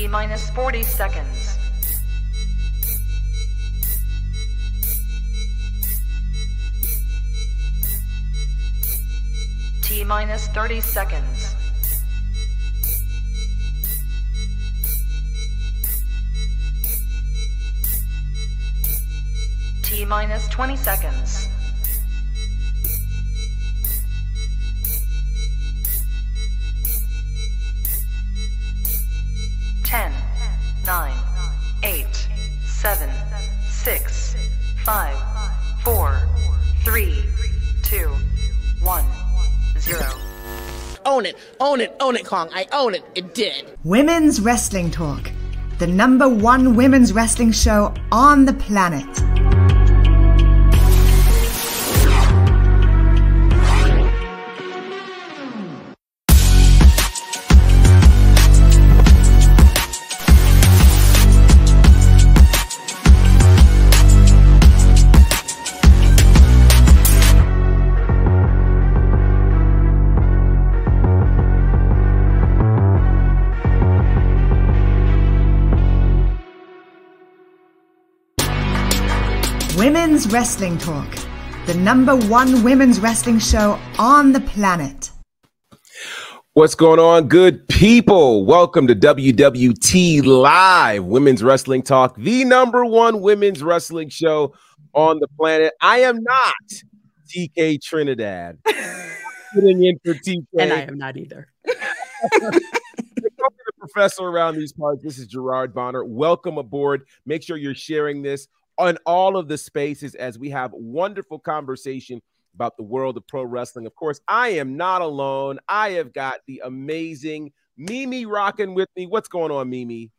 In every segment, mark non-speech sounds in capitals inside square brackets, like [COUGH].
T minus 40 seconds. T minus 30 seconds. T minus 20 seconds. Ten, nine, eight, seven, six, five, four, three, two, one, zero. Own it, own it, own it, Kong. I own it. It did. Women's Wrestling Talk, the number one women's wrestling show on the planet. Wrestling Talk, the number one women's wrestling show on the planet. What's going on, good people? Welcome to WWT Live, Women's Wrestling Talk, the number one women's wrestling show on the planet. I am not TK Trinidad. [LAUGHS] Sitting in for TK. And I am not either. [LAUGHS] the professor around these parts. This is Gerard Bonner. Welcome aboard. Make sure you're sharing this on all of the spaces as we have wonderful conversation about the world of pro wrestling. Of course, I am not alone. I have got the amazing Mimi rocking with me. What's going on, Mimi?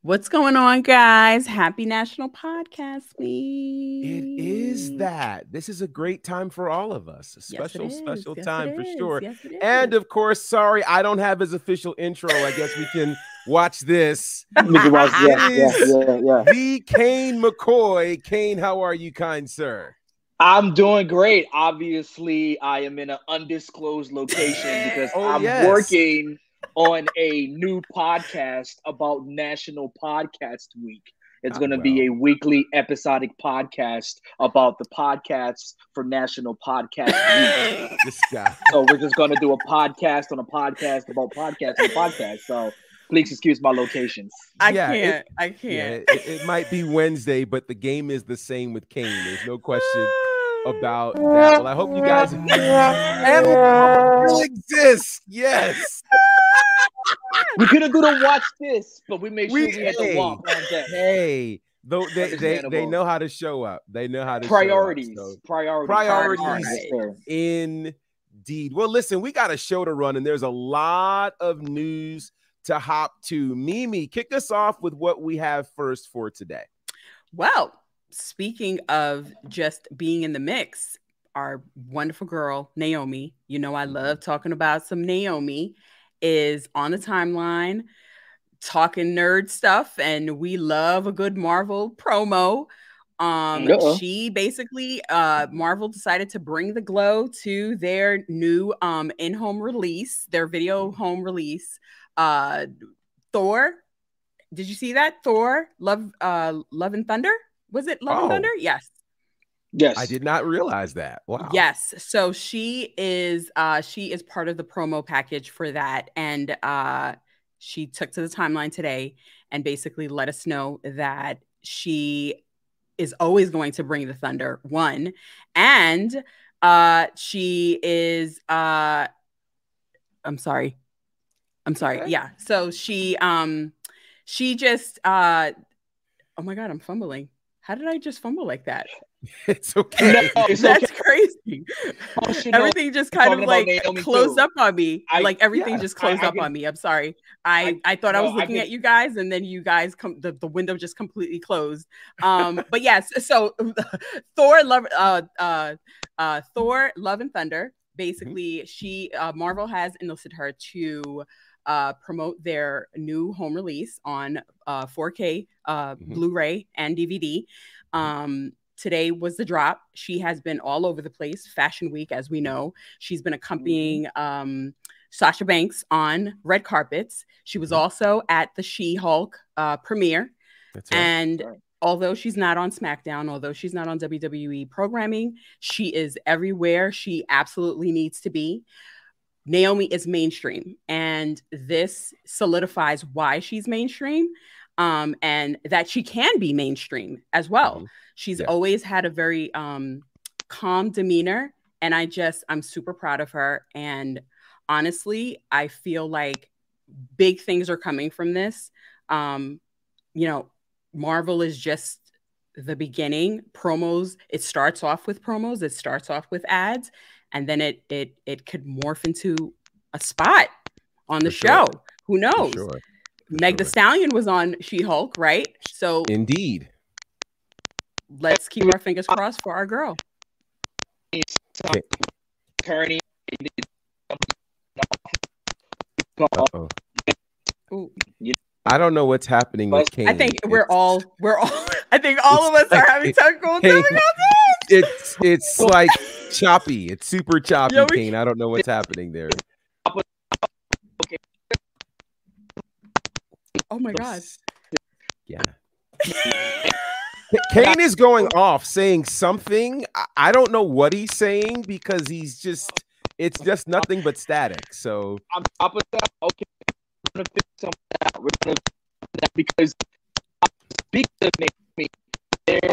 What's going on, guys? Happy National Podcast Week. It is that. This is a great time for all of us. A special, yes, special yes, time for sure. Yes, and of course, sorry, I don't have his official intro. I guess we can watch this. watch, yeah, yeah, yeah, yeah. The Cain McCoy. Cain, how are you, kind sir? I'm doing great. Obviously, I am in an undisclosed location [LAUGHS] because oh, I'm yes. working on a new podcast about National Podcast Week. It's ah, Oh, going to well. be a weekly episodic podcast about the podcasts for National Podcast [LAUGHS] Week. So we're just going to do a podcast on a podcast about podcasts on a podcast. So please excuse my locations. I Yeah, can't. it- I can't. it, it might be Wednesday, but the game is the same with Cain. There's no question [SIGHS] about that. Well, I hope you guys and still exists. Yes. We couldn't do to watch this, but we made sure We- we, had hey. the walk on deck. Hey, though they, they they know how to show up. They know how to show up, Priorities. so- Priorities. Priorities. Yes, sir. Indeed. Well, listen, we got a show to run, and there's a lot of news to hop to. Mimi, kick us off with what we have first for today. Well, speaking of just being in the mix, our wonderful girl, Naomi, you know, I love talking about some Naomi, is on the timeline talking nerd stuff, and we love a good Marvel promo. Um, Uh-oh. she basically, uh, Marvel decided to bring the glow to their new um in-home release, their video home release. Uh, Thor. Did you see that? Thor, Love, uh, Love and Thunder. Was it Love Oh. and Thunder? Yes. Yes. I did not realize that. Wow. Yes. So she is uh she is part of the promo package for that. And uh she took to the timeline today and basically let us know that she is always going to bring the thunder one and uh she is uh i'm sorry i'm sorry Okay. yeah so she um she just uh oh my god i'm fumbling how did i just fumble like that [LAUGHS] [LAUGHS] It's okay. No, it's that's okay. crazy. Functional- Everything just kind of like closed too. up on me. I- like everything yeah, just closed I up can- on me. I'm sorry. I I- I, thought I was looking can- at you guys, and then you guys come the, the window just completely closed. Um, [LAUGHS] but yes, so Thor love uh uh uh Thor Love and Thunder. Basically, she uh, Marvel has enlisted her to uh, promote their new home release on uh, 4K, uh, Mhm. Blu-ray, and DVD. Um, today was the drop. She has been all over the place. Fashion Week, as we know, she's been accompanying um, Sasha Banks on red carpets. She was Mhm. also at the She Hulk uh, premiere. That's right. And Right. although she's not on SmackDown, although she's not on WWE programming, she is everywhere she absolutely needs to be. Naomi is mainstream, and this solidifies why she's mainstream um, and that she can be mainstream as well. Mhm. She's Yeah. always had a very um, calm demeanor, and I just, I'm super proud of her. And honestly, I feel like big things are coming from this. Um, you know, Marvel is just the beginning. Promos, it starts off with promos, it starts off with ads, and then it it it could morph into a spot on the For sure. show. Who For knows? sure. Meg the. Stallion was on She-Hulk, right? So Indeed. let's keep our fingers crossed for our girl. Okay. Kearney. I don't know what's happening with Kane. I think we're all we're all [LAUGHS] I think all of us are having [LAUGHS] technical difficulties. It's it's like choppy. It's super choppy, Yeah, we- Cain. I don't know what's happening there. Oh my god. Yeah. Cain is going off saying something. I- I don't know what he's saying because he's just it's just nothing but static. So on top of that, okay, we're gonna fix some of that. We're gonna fix that because speak to me.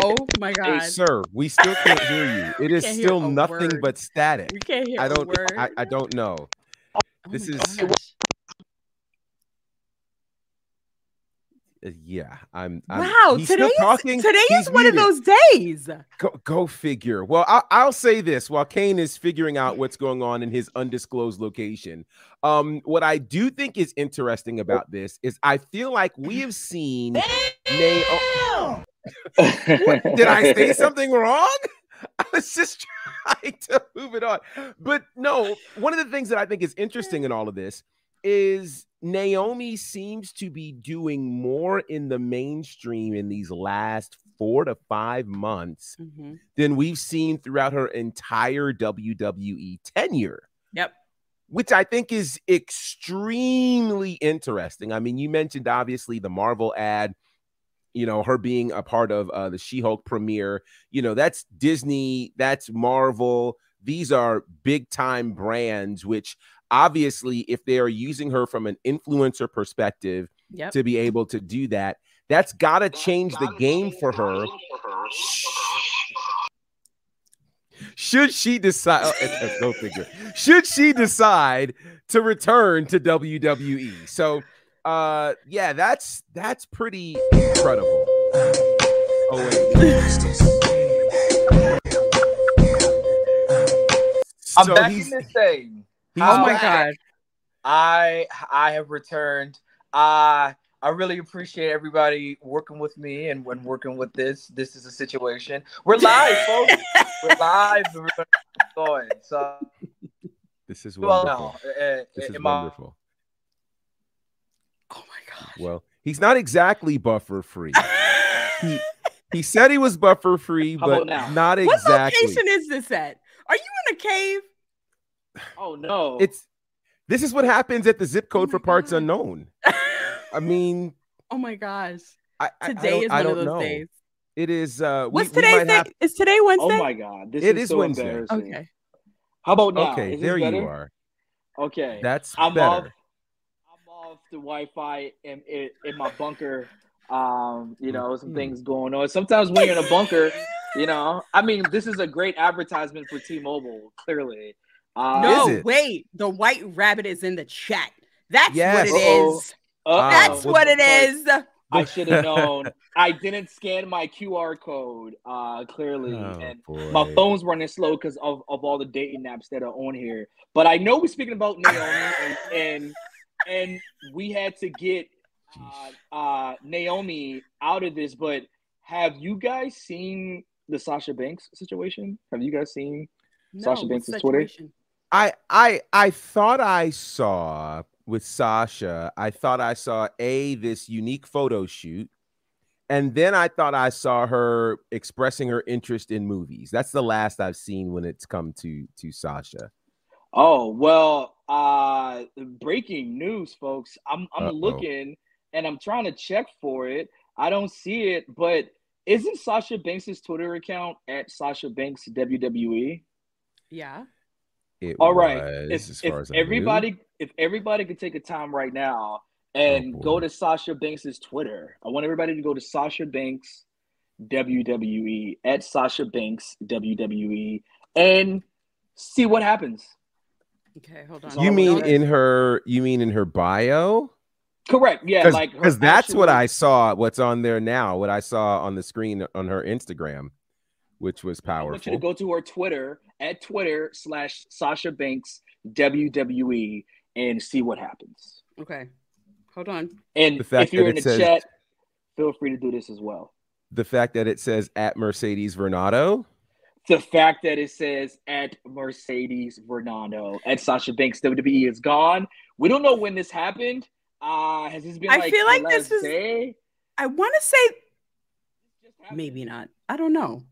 Oh my god. sir, we still can't hear you. [LAUGHS] It is still nothing word. but static. We can't hear I don't. I, I don't know. Oh this is- Uh, Yeah, I'm, I'm Wow, he's today is, today He's is one muted. of those days. Go, go figure. Well, I, I'll say this while Cain is figuring out what's going on in his undisclosed location. Um, what I do think is interesting about this is I feel like we have seen. Nay- did I say something wrong? [LAUGHS] I was just trying to move it on. But no, one of the things that I think is interesting in all of this is Naomi seems to be doing more in the mainstream in these last four to five months Mhm. than we've seen throughout her entire WWE tenure Yep. which I think is extremely interesting. I mean, you mentioned obviously the Marvel ad, you know, her being a part of uh, the She Hulk premiere. You know, that's Disney, that's Marvel. These are big time brands, which obviously, if they are using her from an influencer perspective Yep. to be able to do that, that's got to change the game for her. Should she decide, oh, uh, uh, uh, go figure. Should she decide to return to WWE? So, uh, yeah, that's that's pretty incredible. Oh wait. I'm So back in this thing. Oh my back. god. I I have returned. Uh I really appreciate everybody working with me and when working with this. This is a situation. We're live, folks. We're [LAUGHS] live. We're going. So This is well, wonderful. no, uh, This is in my- wonderful. Oh my god. Well, he's not exactly buffer free. he [LAUGHS] he said he was buffer free, How but not exactly. What location is this at? Are you in a cave? oh no, It's this is what happens at the zip code Oh for parts God. unknown. I [LAUGHS] mean, oh my gosh. I, I- I Today don't- is one of don't those know. days. It is. Uh, What's we today's might day? have- Is today Wednesday? oh my god, this It is is so Wednesday. embarrassing. Okay. How about now? Okay, Is there better? you are. Okay, That's I'm better. off. I'm off the Wi-Fi in, in, in my bunker. Um, you know, some Mhm. things going on. Sometimes when you're in a bunker, you know, I mean, this is a great advertisement for T-Mobile. Clearly, uh, No, Is wait. The white rabbit is in the chat. That's Yes. what it Uh-oh. is. uh-oh. That's well, what it is. I should have known. I didn't scan my QR code. Uh, clearly, Oh, and boy. my phone's running slow because of, of all the dating apps that are on here. But I know we're speaking about Naomi, and and, and we had to get uh, uh, Naomi out of this. But have you guys seen the Sasha Banks situation? Have you guys seen? Sasha No, Banks' Twitter? I I I thought I saw with Sasha. I thought I saw a this unique photo shoot, and then I thought I saw her expressing her interest in movies. That's the last I've seen when it's come to to Sasha. Oh well, uh breaking news, folks. I'm I'm Uh-oh. looking and I'm trying to check for it. I don't see it, but isn't Sasha Banks' Twitter account at Sasha Banks WWE? Yeah. It All right. was, If, as if far as I knew. everybody if everybody could take a time right now and Oh, go to Sasha Banks' Twitter. I want everybody to go to Sasha Banks WWE at Sasha Banks WWE and see what happens. Okay, hold on. you mean in her? You mean in her bio? Correct. Yeah, Because like her that's what I saw. What's on there now? What I saw on the screen on her Instagram, which was powerful. I want you to go to her Twitter at Twitter slash Sasha Banks WWE and see what happens. Okay. Hold on. And if you're in the says- chat, feel free to do this as well. The fact that it says at Mercedes Varnado. The fact that it says at Mercedes Varnado at Sasha Banks WWE is gone. We don't know when this happened. Uh has this been I like feel like this last is- day? I want to say maybe not. I don't know.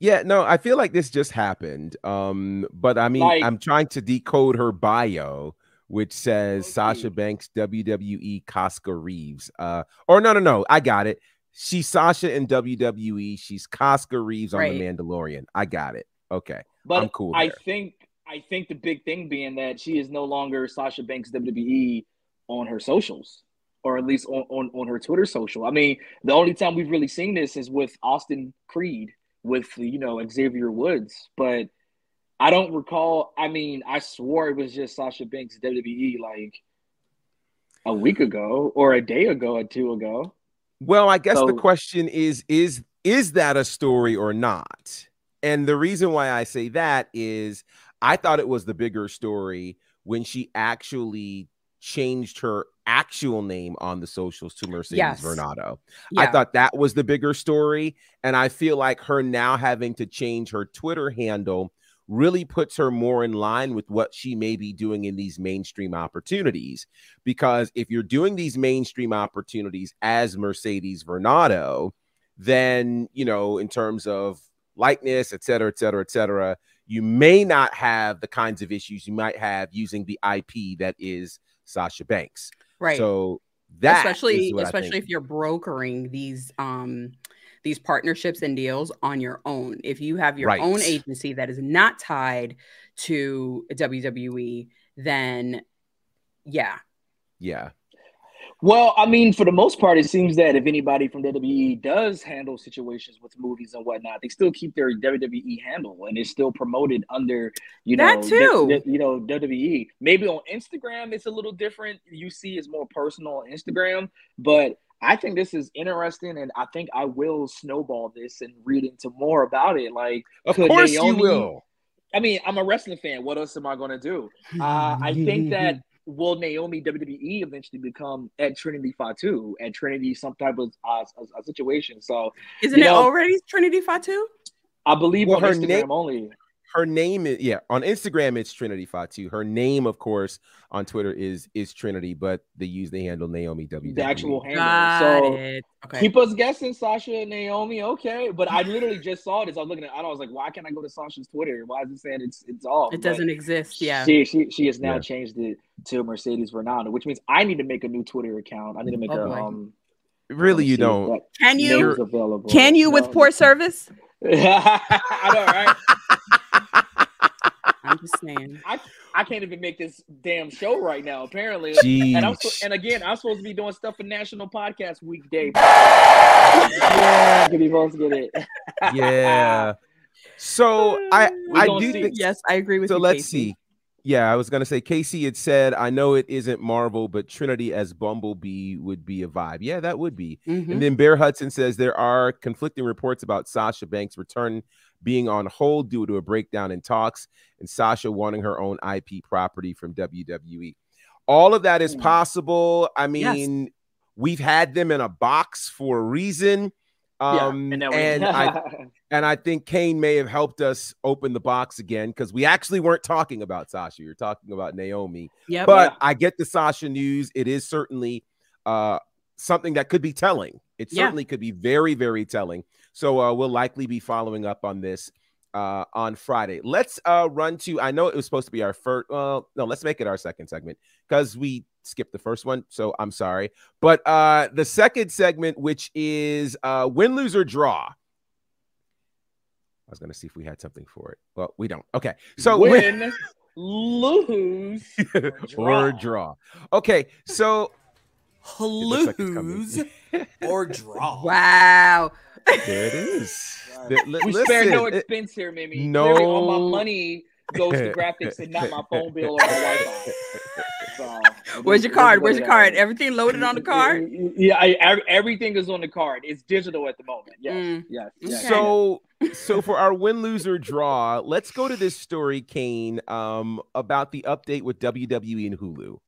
Yeah, no, I feel like this just happened. Um, but I mean, Like- I'm trying to decode her bio, which says Okay. Sasha Banks, WWE, Koska Reeves. Uh, or no, no, no, I got it. She's Sasha in WWE. She's Koska Reeves on Right. The Mandalorian. I got it. Okay. But I'm cool I think I think the big thing being that she is no longer Sasha Banks WWE on her socials, or at least on, on, on her Twitter social. I mean, the only time we've really seen this is with Austin Creed with you know Xavier Woods, but I don't recall. I mean, I swore it was just Sasha Banks WWE like a week ago or a day ago or two ago. Well, I guess the question is is is that a story or not? And the reason why I say that is I thought it was the bigger story when she actually changed her actual name on the socials to Mercedes Yes. Varnado. Yeah. I thought that was the bigger story. And I feel like her now having to change her Twitter handle really puts her more in line with what she may be doing in these mainstream opportunities. Because if you're doing these mainstream opportunities as Mercedes Varnado, then, you know, in terms of likeness, et cetera, et cetera, et cetera, you may not have the kinds of issues you might have using the IP that is Sasha Banks. right. So that especially is what I especially if you're brokering these um these partnerships and deals on your own. If you have your own agency that is not tied to WWE, then yeah. yeah. Well, I mean, for the most part, it seems that if anybody from WWE does handle situations with movies and whatnot, they still keep their WWE handle and it's still promoted under, you know, That too. the- the- you know, WWE. Maybe on Instagram it's a little different. You see, it's more personal on Instagram, but I think this is interesting, and I think I will snowball this and read into more about it. Like, Of Could course Naomi- you will. I mean, I'm a wrestling fan. What else am I going to do? [LAUGHS] Uh, I think that will Naomi WWE eventually become at Trinity Fatu at Trinity some type of uh, a, a situation. So isn't it know- already Trinity Fatu? I believe Well, on her Instagram name- only. Her name is yeah on instagram it's trinity fatu her name of course on twitter is is trinity but they use the handle naomi w The actual handle. Got so it. Okay. keep us guessing, Sasha and Naomi. Okay, but I literally just saw this. I was looking at. it. I was like, why can't I go to Sasha's Twitter? Why is it saying it's it's off? it But doesn't exist. Yeah. She she she has now Yeah. changed it to Mercedes Varnado, which means I need to make a new Twitter account. I need to make Oh, a boy. um. really you don't Can you available. can you with No. poor service? [LAUGHS] I know, right? I'm just saying. I I can't even make this damn show right now. Apparently, Jeez. and I'm and again, I'm supposed to be doing stuff for National Podcast Weekday. yeah, you both get it? [LAUGHS] yeah so i We i do think Yes, I agree with so you. let's Casey. see yeah i was gonna say casey had said i know it isn't marvel but trinity as bumblebee would be a vibe yeah that would be Mhm. And then Bear Hudson says there are conflicting reports about Sasha Banks' return being on hold due to a breakdown in talks and Sasha wanting her own IP property from WWE. All of that is Hmm. possible. I Yes. mean, we've had them in a box for a reason. Um, and, and, [LAUGHS] we- I and I think Cain may have helped us open the box again because we actually weren't talking about Sasha. You're talking about Naomi. Yep. But Yeah. I get the Sasha news. It is certainly uh, something that could be telling. It Yeah. certainly could be very, very telling. So uh, we'll likely be following up on this uh, on Friday. Let's uh, run to. I know it was supposed to be our first. Well, no, let's make it our second segment because we skipped the first one. So I'm sorry, but uh, the second segment, which is uh, win, lose, or draw. I was going to see if we had something for it. Well, we don't. Okay, so win, lose, or [LAUGHS] or draw. draw. Okay, so [LAUGHS] looks like lose or draw. [LAUGHS] Wow. There it is. Th- li- We spare no listen, it- expense here, Mimi. No. Clearly, all my money goes to graphics and not my [LAUGHS] phone bill or my Wi-Fi. So, Where's your card? Where's your card? Everything loaded on the card? Yeah, I, ev- everything is on the card. It's digital at the moment. Yes, Mm. yes, yes. Okay. So, so for our win, lose, or draw, let's go to this story, Cain, um, about the update with WWE and Hulu.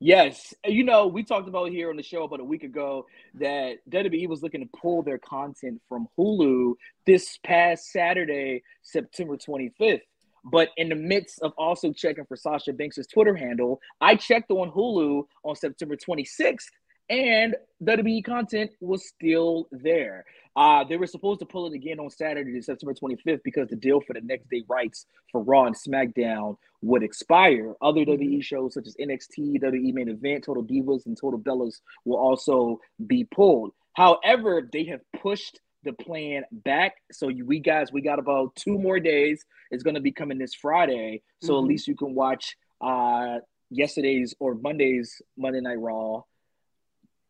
Yes, you know, we talked about here on the show about a week ago that WWE was looking to pull their content from Hulu this past Saturday, September 25th. But in the midst of also checking for Sasha Banks' Twitter handle, I checked on Hulu on September 26th, and WWE content was still there. Uh, they were supposed to pull it again on Saturday, September 25th, because the deal for the next day rights for Raw and SmackDown would expire. Other WWE shows such as NXT, WWE Main Event, Total Divas, and Total Bellas will also be pulled. However, they have pushed the plan back. So you, we guys, we got about two more days. It's going to be coming this Friday, so Mhm. at least you can watch uh, yesterday's or Monday's Monday Night Raw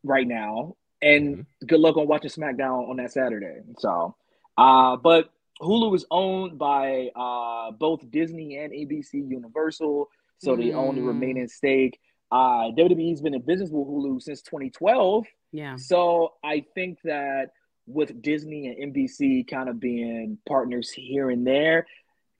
right now. And good luck on watching SmackDown on that Saturday. So, uh, but Hulu is owned by uh, both Disney and ABC Universal, so they own the Mm. remaining stake. Uh, WWE's been in business with Hulu since 2012, Yeah. so I think that with Disney and NBC kind of being partners here and there,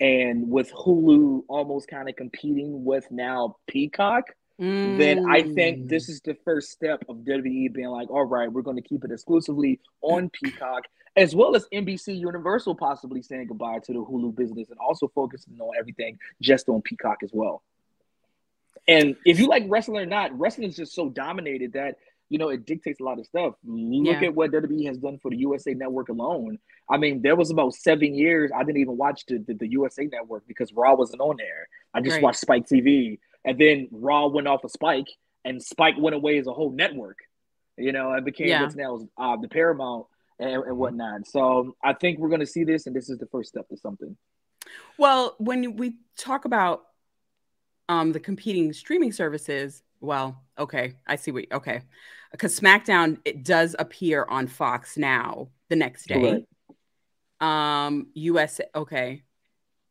and with Hulu almost kind of competing with now Peacock, then I think Mm. this is the first step of WWE being like, all right, we're going to keep it exclusively on Peacock, as well as NBC Universal possibly saying goodbye to the Hulu business and also focusing on everything just on Peacock as well. And if you like wrestling or not, wrestling is just so dominated that you know it dictates a lot of stuff. Look Yeah. at what WWE has done for the USA Network alone. I mean, there was about seven years I didn't even watch the, the, the USA Network because Raw wasn't on there. I just Right. watched Spike TV, and then Raw went off of Spike, and Spike went away as a whole network. You know, it became Yeah. what's now uh, the Paramount and, and whatnot. So I think we're going to see this, and this is the first step to something. Well, when we talk about um the competing streaming services, well, okay, I see what okay. Because SmackDown it does appear on Fox now the next day. Correct. Um USA. okay.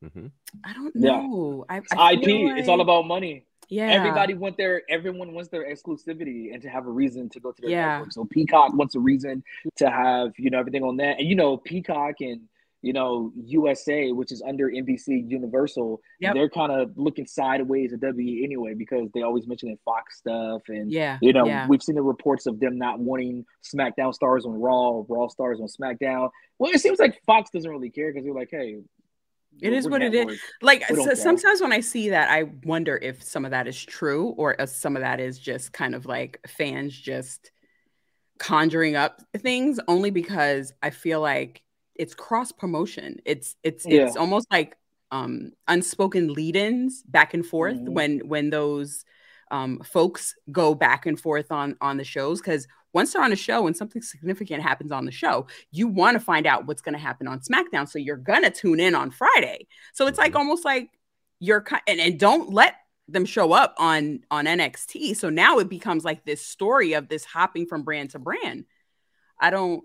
Mm-hmm. I don't Yeah. know. I, It's I IP. feel It's all about money. Yeah. Everybody want their everyone wants their exclusivity and to have a reason to go to their Yeah. network. So Peacock wants a reason to have you know everything on that, and you know Peacock and you know USA, which is under NBC Universal, Yep. they're kind of looking sideways at WWE anyway because they always mentioning Fox stuff and Yeah. you know yeah. we've seen the reports of them not wanting SmackDown stars on Raw, Raw stars on SmackDown. Well, it seems like Fox doesn't really care because they're like, hey. It we're- what it is. like so sometimes when I see that, I wonder if some of that is true or if some of that is just kind of like fans just conjuring up things only because I feel like it's cross promotion. It's it's it's almost like um unspoken lead-ins back and forth Mhm. when when those um folks go back and forth on on the shows because once they're on a show and something significant happens on the show, you want to find out what's going to happen on SmackDown. So you're going to tune in on Friday. So it's like mm-hmm. almost like you're and, and don't let them show up on on NXT. So now it becomes like this story of this hopping from brand to brand. I don't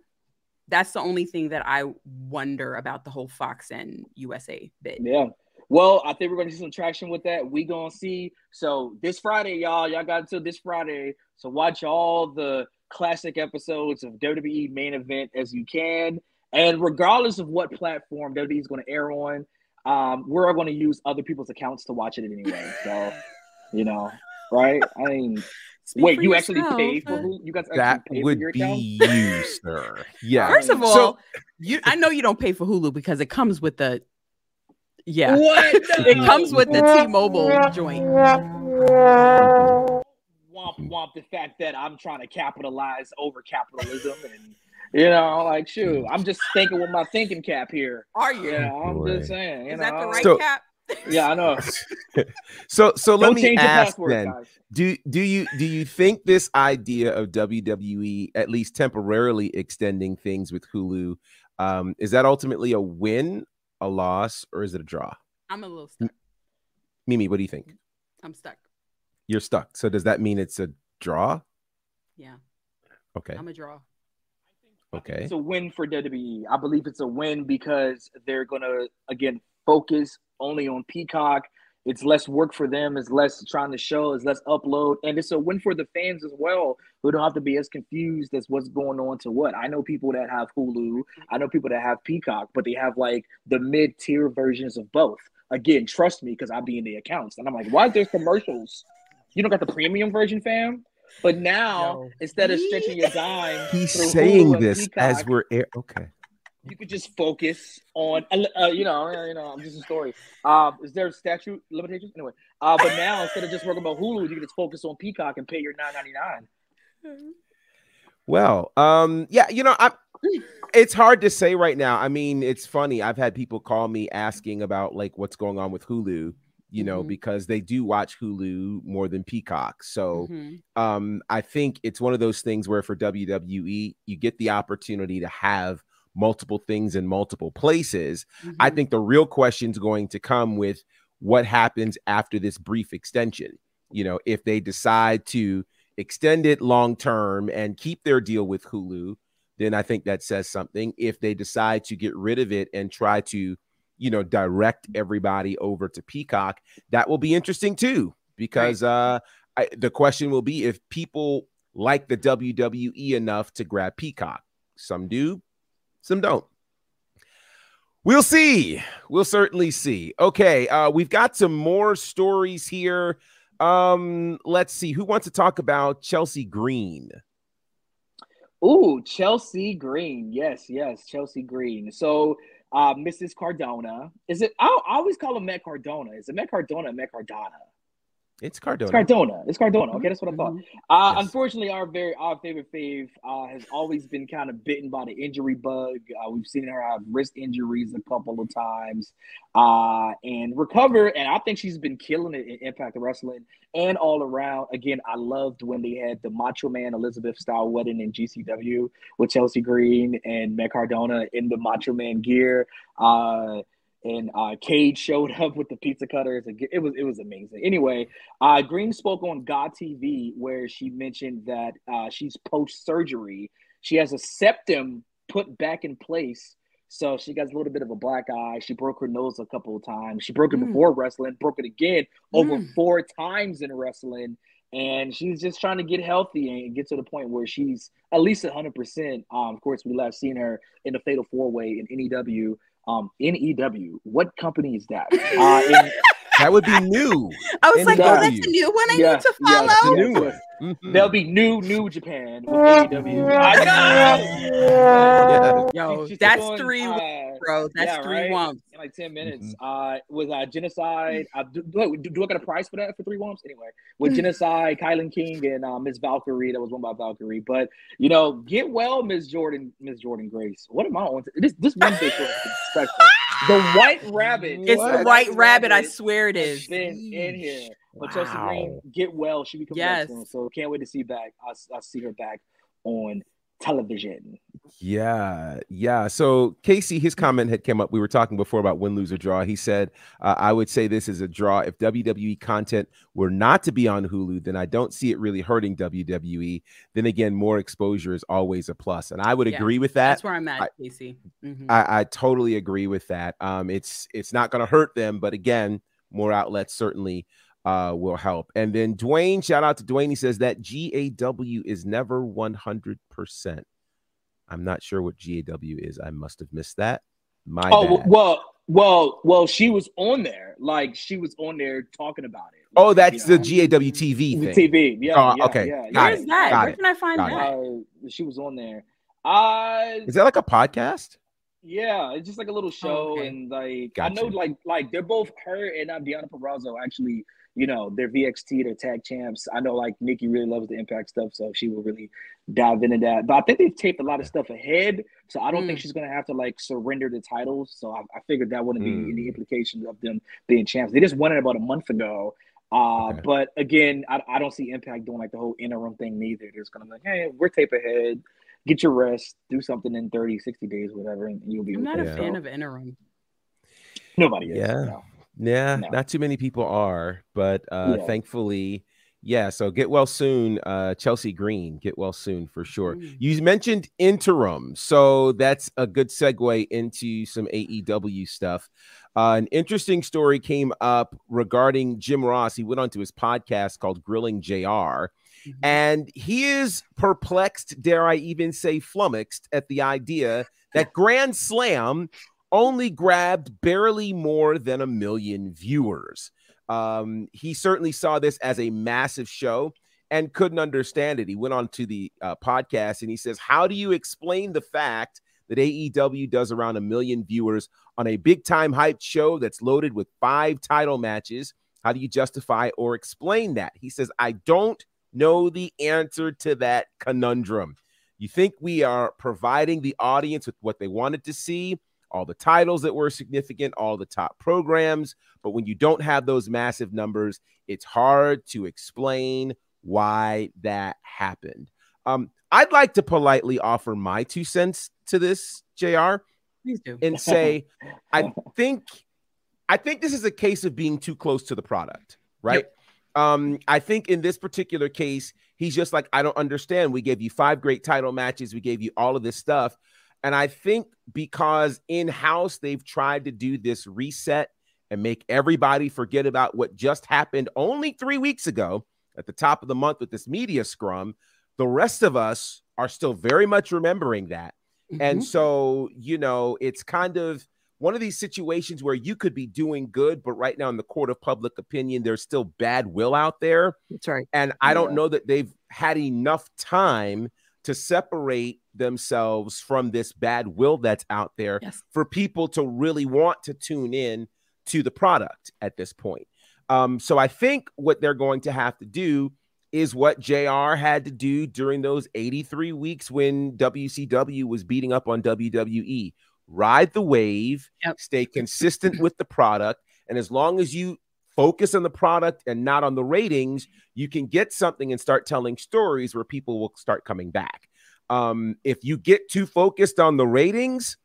that's the only thing that I wonder about the whole Fox and USA bit. Yeah. Well, I think we're gonna see some traction with that. We gonna see. So this Friday, y'all, y'all got until this Friday. So watch all the classic episodes of WWE main event as you can. And regardless of what platform WWE is gonna air on, um, we're gonna use other people's accounts to watch it anyway. So, [LAUGHS] you know, right? I mean, Speak wait, for you actually yourself. pay for who? You guys actually That pay would for your account? be you, sir. [LAUGHS] Yeah. First of So- all, you I know you don't pay for Hulu because it comes with the yeah. What? It comes with the T-Mobile joint. Womp womp the fact that I'm trying to capitalize over capitalism and You know, like shoot, I'm just thinking with my thinking cap here. Are you? Yeah, I'm Boy. just saying. You Is know, that the right So- cap? [LAUGHS] yeah, I know. [LAUGHS] So so let Don't me change your ask password, then. guys. Do do you do you think this idea of WWE at least temporarily extending things with Hulu um, is that ultimately a win, a loss, or is it a draw? I'm a little stuck. Mimi, what do you think? I'm stuck. You're stuck. So does that mean it's a draw? Yeah, Okay. I'm a draw. Okay. It's a win for WWE. I believe it's a win because they're gonna again focus only on Peacock. It's less work for them. It's less trying to show. It's less upload, and it's a win for the fans as well, who don't have to be as confused as what's going on to what. I know people that have Hulu. I know people that have Peacock, but they have like the mid tier versions of both. Again, trust me, because I be in the accounts, and I'm like, why is there commercials? You don't got the premium version, fam. But now, Yo. instead of stretching your dime, [LAUGHS] He's Hulu saying and this as we're air. Okay. you could just focus on uh, uh, you know uh, you know i'm just a story um is there statute limitations anyway uh but now instead of just working about hulu you can just focus on peacock and pay your 9.99 Well, um, yeah, you know, I'm it's hard to say right now. I mean, it's funny. I've had people call me asking about like what's going on with Hulu, you know, Mhm. because they do watch Hulu more than Peacock. So Mhm. um, I think it's one of those things where for WWE, you get the opportunity to have multiple things in multiple places. I Mhm. think the real question is going to come with what happens after this brief extension. You know, if they decide to extend it long term and keep their deal with Hulu, then I think that says something. If they decide to get rid of it and try to, you know, direct everybody over to Peacock, that will be interesting too, because uh, I, the question will be if people like the WWE enough to grab Peacock. Some do, some don't. We'll see. We'll certainly see. Okay, uh, we've got some more stories here. Um, let's see. Who wants to talk about Chelsea Green? Ooh, Chelsea Green. Yes, yes, Chelsea Green. So, uh, Mrs. Cardona. Is it? I, always call him Matt Cardona. Is it Matt Cardona Matt Cardona? It's Cardona. It's Cardona. It's Cardona. Okay, that's what I thought. Mhm. Uh, Yes. Unfortunately, our very our favorite fave uh, has always been kind of bitten by the injury bug. Uh, we've seen her have wrist injuries a couple of times uh, and recover. And I think she's been killing it in Impact Wrestling and all around. Again, I loved when they had the Macho Man Elizabeth style wedding in GCW with Chelsea Green and Matt Cardona in the Macho Man gear. And uh, Cage showed [LAUGHS] up with the pizza cutters. It was it was amazing. Anyway, uh, Green spoke on GAW TV where she mentioned that uh, she's post surgery. She has a septum put back in place. So she got a little bit of a black eye. She broke her nose a couple of times. She broke it Mm. before wrestling, broke it again over Mm. four times in wrestling. And she's just trying to get healthy and get to the point where she's at least 100%. Um, of course, we last seen her in the Fatal Four Way in NEW. Um, NEW. What company is that? [LAUGHS] Uh, in, That would be new. I was like, oh, that's a new one I Yeah, need to yeah, follow. yeah. New one. Mhm. There'll be new New Japan with AEW. I [LAUGHS] know. Yo, She- that's doing, three, uh, bro. That's yeah, three right? wumps. in like ten minutes. Mm-hmm. Uh, with uh, genocide. Uh, do, do, do I get a price for that for three wumps? Anyway, with Mm. genocide, Kylan King and uh, Miss Valkyrie. That was won by Valkyrie. But you know, get well, Miss Jordynne, Miss Jordynne Grace. What am I on? This this Wednesday show has been [LAUGHS] special. The White Rabbit. It's What? the white rabbit. I swear it is. has been in here. But Chelsea Green, get well. She be coming Yes. back soon. So can't wait to see back. I I see her back on television. Yeah, yeah. So Casey, his comment had come up. We were talking before about win, lose, or draw. He said, uh, "I would say this is a draw. If WWE content were not to be on Hulu, then I don't see it really hurting WWE. Then again, more exposure is always a plus, and I would Yeah, agree with that. That's where I'm at, I- Casey. Mhm. I, I totally agree with that. Um, it's it's not going to hurt them, but again, more outlets certainly uh, will help. And then Dwayne, shout out to Dwayne. He says that GAW is never 100. Percent I'm not sure what GAW is. I must have missed that. My Oh bad. well, well, well. She was on there. Like she was on there talking about it. oh, that's You the know? GAW TV The thing. TV. Yeah. Oh, yeah, okay. Yeah, yeah. Where's that? got Where it, can I find got that? Uh, she was on there. Uh Is that like a podcast? yeah, it's just like a little show, okay. and like I know, like like they're both her and uh, Deonna Purrazzo actually you know, their VXT, their tag champs. I know like Nikki really loves the Impact stuff, so she will really dive into that. But I think they've taped a lot of stuff ahead, so I don't Mm. think she's gonna have to like surrender the titles. So I, I figured that wouldn't Mm. be any implications of them being champs. They just won it about a month ago. Uh, Okay. but again, I, I don't see Impact doing like the whole interim thing neither. They're just gonna be like, hey, we're tape ahead, get your rest, do something in 30, 60 days, whatever, and you'll be I'm not a Yeah. fan of interim. nobody is. Yeah. no. Yeah, No. not too many people are, but uh Yeah. thankfully, yeah. So get well soon, uh Chelsea Green. Get well soon for sure. Mm. You mentioned interim, so that's a good segue into some AEW stuff. Uh, an interesting story came up regarding Jim Ross. He went onto his podcast called Grilling JR, Mhm. and he is perplexed, dare I even say flummoxed, at the idea that Grand Slam only grabbed barely more than a million viewers. Um, he certainly saw this as a massive show and couldn't understand it. He went on to the uh, podcast and he says, How do you explain the fact that AEW does around a million viewers on a big time hyped show that's loaded with five title matches? How do you justify or explain that? He says, I don't know the answer to that conundrum. You think we are providing the audience with what they wanted to see, all the titles that were significant, all the top programs. But when you don't have those massive numbers, it's hard to explain why that happened. Um, I'd like to politely offer my two cents to this, JR, Please do. and say, I [LAUGHS] think I think this is a case of being too close to the product, right? Um, I think in this particular case, he's just like, I don't understand. We gave you five great title matches, we gave you all of this stuff. And I think because in house they've tried to do this reset and make everybody forget about what just happened only three weeks ago at the top of the month with this media scrum, the rest of us are still very much remembering that. And Mhm. so, you know, it's kind of one of these situations where you could be doing good, but right now in the court of public opinion, there's still bad will out there. that's right. And I don't know that they've had enough time to separate themselves from this bad will that's out there Yes. for people to really want to tune in to the product at this point. Um, so I think what they're going to have to do is what JR had to do during those 83 weeks when WCW was beating up on WWE. Ride the wave, Yep. stay consistent with the product, and as long as you focus on the product and not on the ratings, you can get something and start telling stories where people will start coming back. Um, if you get too focused on the ratings,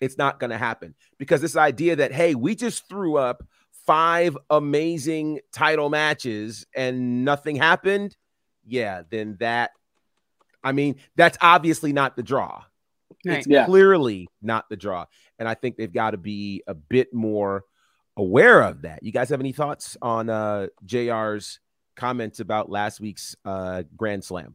it's not going to happen because this idea that hey, we just threw up five amazing title matches and nothing happened, yeah, then that I mean, that's obviously not the draw. Right. It's Yeah. clearly not the draw. And I think they've got to be a bit more aware of that. You guys have any thoughts on uh JR's comments about last week's uh Grand Slam?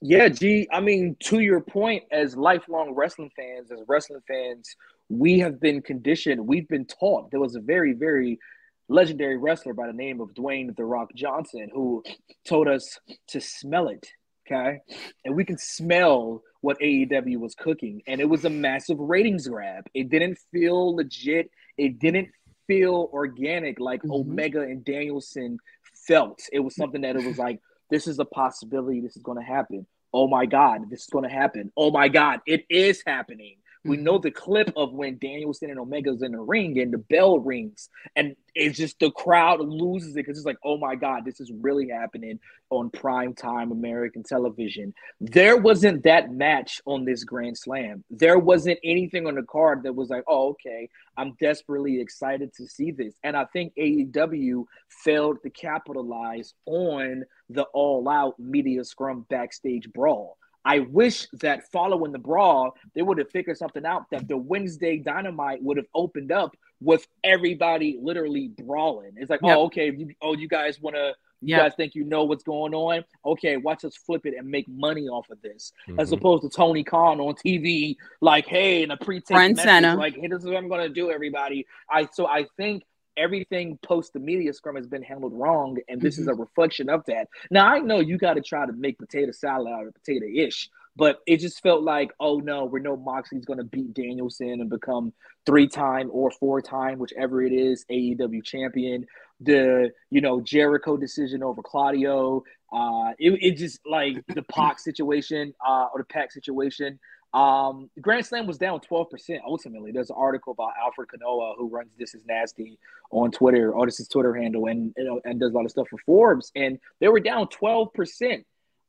Yeah, G. I mean, to your point, as lifelong wrestling fans, as wrestling fans, we have been conditioned. We've been taught. There was a very, very legendary wrestler by the name of Dwayne The Rock Johnson who told us to smell it. Okay. And we can smell what AEW was cooking. And it was a massive ratings grab. It didn't feel legit. It didn't feel organic like Mhm. Omega and Danielson felt. It was something that it was like, this is a possibility. This is going to happen. Oh my God, this is going to happen. Oh my God, it is happening. We mm-hmm. know the clip of when Danielson and Omega's in the ring and the bell rings, and it's just the crowd loses it because it's like, oh my God, this is really happening on prime time American television. There wasn't that match on this Grand Slam. There wasn't anything on the card that was like, oh, okay, I'm desperately excited to see this. And I think AEW failed to capitalize on the all out media scrum backstage brawl. I wish that following the brawl, they would have figured something out that the Wednesday Dynamite would have opened up with everybody literally brawling. It's like, Yep. oh, okay, you, oh, you guys want to, you Yep. guys think you know what's going on? Okay, watch us flip it and make money off of this, as Mhm. opposed to Tony Khan on TV, like, hey, in a pre-taped Front like, hey, this is what I'm gonna do, everybody. I so I think everything post the media scrum has been handled wrong, and this is a reflection of that. Now I know you got to try to make potato salad out of potato ish, but it just felt like, oh no, we know Moxley's going to beat Danielson and become three time or four time, whichever it is, AEW champion. the you know Jericho decision over Claudio. Uh, it, it just like the Pac [LAUGHS] situation uh, or the Pac situation. Um, Grand Slam was down 12% ultimately. There's an article about Alfred Konuwa, who runs This Is Nasty on Twitter, or this is Twitter handle, and you know, and does a lot of stuff for Forbes, and they were down 12%.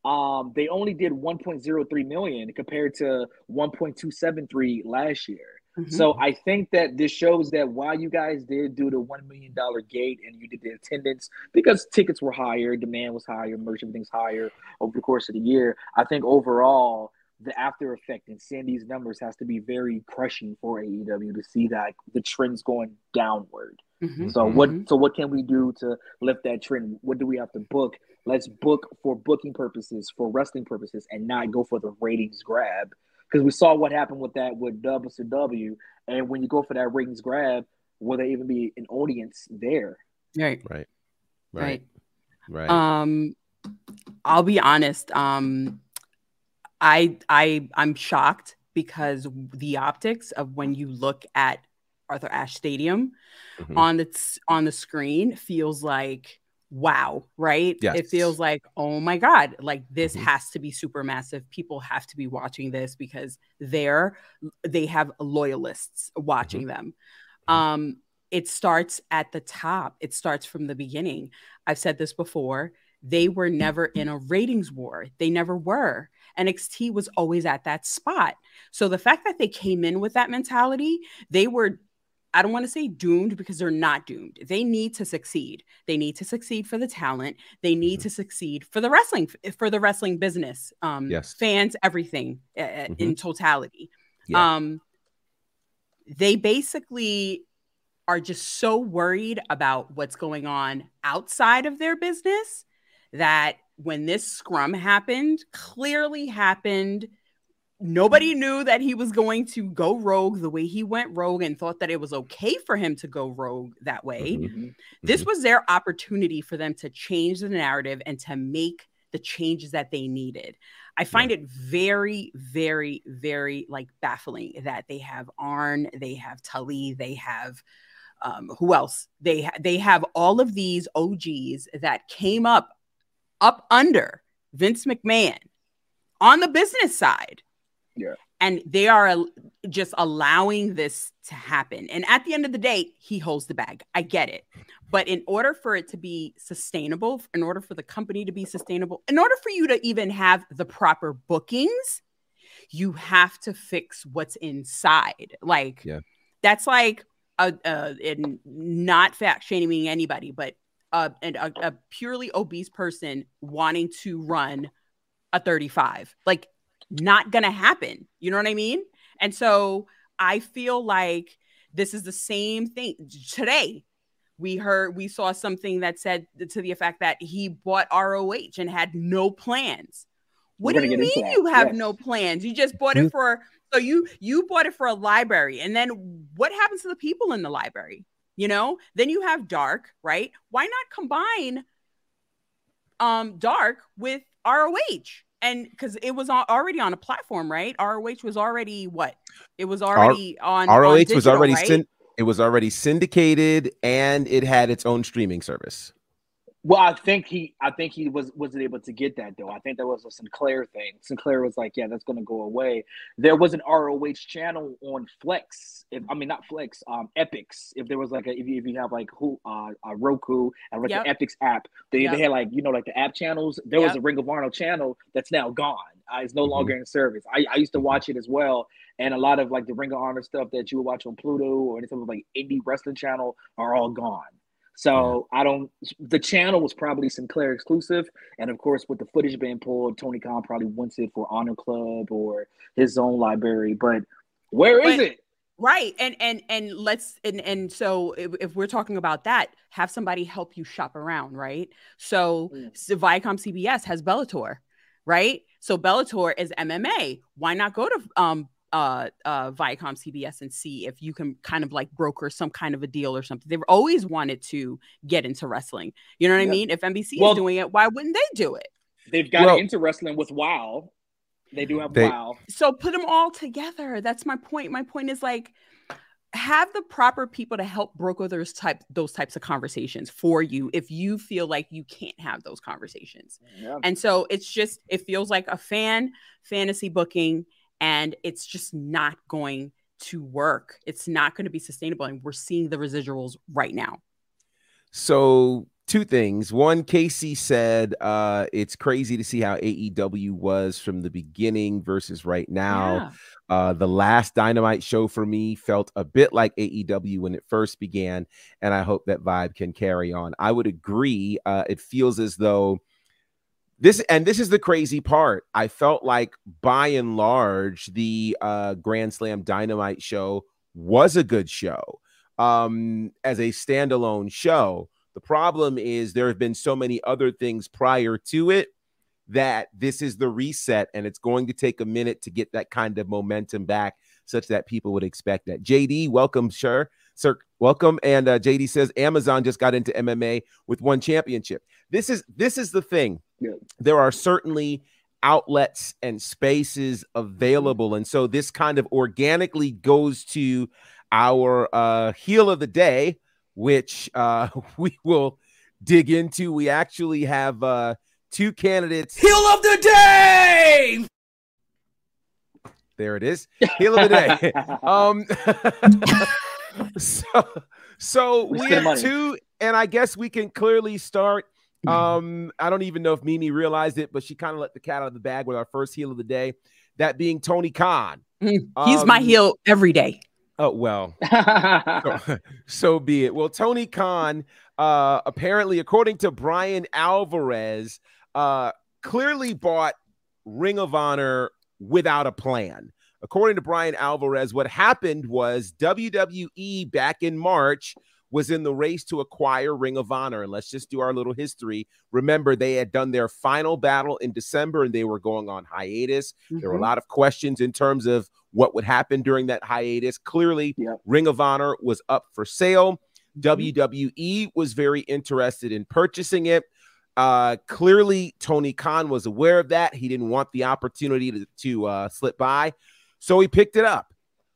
Um, they only did 1.03 million compared to 1.273 last year. Mhm. So I think that this shows that while you guys did do the one million dollar gate and you did the attendance because tickets were higher, demand was higher, merch everything's higher over the course of the year. I think overall the after effect and seeing these numbers has to be very crushing for AEW to see that the trend's going downward. Mhm. So what Mhm. so what can we do to lift that trend? What do we have to book? Let's book for booking purposes, for wrestling purposes, and not go for the ratings grab. Because we saw what happened with that with WCW, and when you go for that ratings grab, will there even be an audience there? Right. Right. Right. Right. Right. Um, I'll be honest. Um, I I I'm shocked because the optics of when you look at Arthur Ashe Stadium Mhm. on its on the screen feels like wow, right? It feels like oh my god, like this Mhm. has to be super massive. People have to be watching this because they're they have loyalists watching them. Mhm. Um, it starts at the top. It starts from the beginning. I've said this before. They were never in a ratings war. They never were. NXT was always at that spot. So the fact that they came in with that mentality, they were, I don't want to say doomed because they're not doomed. They need to succeed. They need to succeed for the talent. They need Mhm. to succeed for the wrestling, for the wrestling business, um, Yes. fans, everything uh, uh, in totality. Yeah. Um, they basically are just so worried about what's going on outside of their business that when this scrum happened, clearly happened. Nobody knew that he was going to go rogue the way he went rogue and thought that it was okay for him to go rogue that way. Mhm. This was their opportunity for them to change the narrative and to make the changes that they needed. I find it very, very, very like baffling that they have Arn, they have Tully, they have um, who else? They ha- they have all of these OGs that came up up under Vince McMahon on the business side. Yeah. And they are just allowing this to happen. And at the end of the day, he holds the bag. I get it. But in order for it to be sustainable, in order for the company to be sustainable, in order for you to even have the proper bookings, you have to fix what's inside. Like, Yeah. that's like a, a not fat shaming anybody, but a, and a, a purely obese person wanting to run a 35. Like, not gonna happen. You know what I mean? And so I feel like this is the same thing today. We heard we saw something that said to the effect that he bought ROH and had no plans. What do you mean you have yes. no plans? You just bought it for so you you bought it for a library, and then what happens to the people in the library? You know, then you have Dark, right? Why not combine um Dark with ROH? And because it was already on a platform, right? ROH was already what? It was already on on ROH was digital, already right? syn- it was already syndicated and it had its own streaming service. Well, I think he, I think he was wasn't able to get that though. I think that was a Sinclair thing. Sinclair was like, "Yeah, that's going to go away." There was an ROH channel on Flex. If I mean not Flex, um, Epics. If there was like a, if you, if you have like who, uh, uh Roku and like Yep. the Epics app, they, Yep. they had like you know like the app channels. There was a Ring of Honor channel that's now gone. Uh, it's no Mhm. longer in service. I, I used to watch it as well, and a lot of like the Ring of Honor stuff that you would watch on Pluto or any sort of like indie wrestling channel are all gone. So I don't. The channel was probably Sinclair exclusive, and of course, with the footage being pulled, Tony Khan probably wants it for Honor Club or his own library. But where is But- it? right and and and let's and and so if, if we're talking about that have somebody help you shop around right so, Mm. so viacom cbs has bellator right so bellator is mma why not go to um uh uh viacom cbs and see if you can kind of like broker some kind of a deal or something they've always wanted to get into wrestling you know what i mean if nbc Well- is doing it why wouldn't they do it They've got Well- into wrestling with WoW. They do have They- WoW. so put them all together that's my point my point is like have the proper people to help broker those type those types of conversations for you if you feel like you can't have those conversations. Yeah. And so it's just it feels like a fan fantasy booking and it's just not going to work. It's not going to be sustainable and we're seeing the residuals right now. So two things. One, Casey said uh, it's crazy to see how AEW was from the beginning versus right now. Yeah. Uh, the last Dynamite show for me felt a bit like AEW when it first began, and I hope that vibe can carry on. I would agree. Uh, it feels as though this, and this is the crazy part. I felt like by and large, the uh, Grand Slam Dynamite show was a good show um, as a standalone show. The problem is there have been so many other things prior to it that this is the reset, and it's going to take a minute to get that kind of momentum back, such that people would expect that. JD, welcome, sure, sir, welcome. And uh, JD says Amazon just got into MMA with one championship. This is this is the thing. Yeah. There are certainly outlets and spaces available, and so this kind of organically goes to our uh, heel of the day, which uh, [LAUGHS] we will dig into. We actually have uh, two candidates. Heel of the day. There it is. Heel of the day. [LAUGHS] um, [LAUGHS] so, so Let's we have money. two, and I guess we can clearly start. Um, I don't even know if Mimi realized it, but she kind of let the cat out of the bag with our first heel of the day, that being Tony Khan. Mm, He's my Um, heel every day. Oh well, [LAUGHS] so, [LAUGHS] so be it. Well, Tony Khan, uh, apparently, according to Bryan Alvarez, uh, clearly bought Ring of Honor without a plan. According to Bryan Alvarez, what happened was WWE back in March was in the race to acquire Ring of Honor. And let's just do our little history. Remember, they had done their final battle in December and they were going on hiatus. There were a Mhm. lot of questions in terms of what would happen during that hiatus. Clearly, Yep. Ring of Honor was up for sale. Mhm. WWE was very interested in purchasing it. Uh, clearly, Tony Khan was aware of that. He didn't want the opportunity to, to uh, slip by, so he picked it up.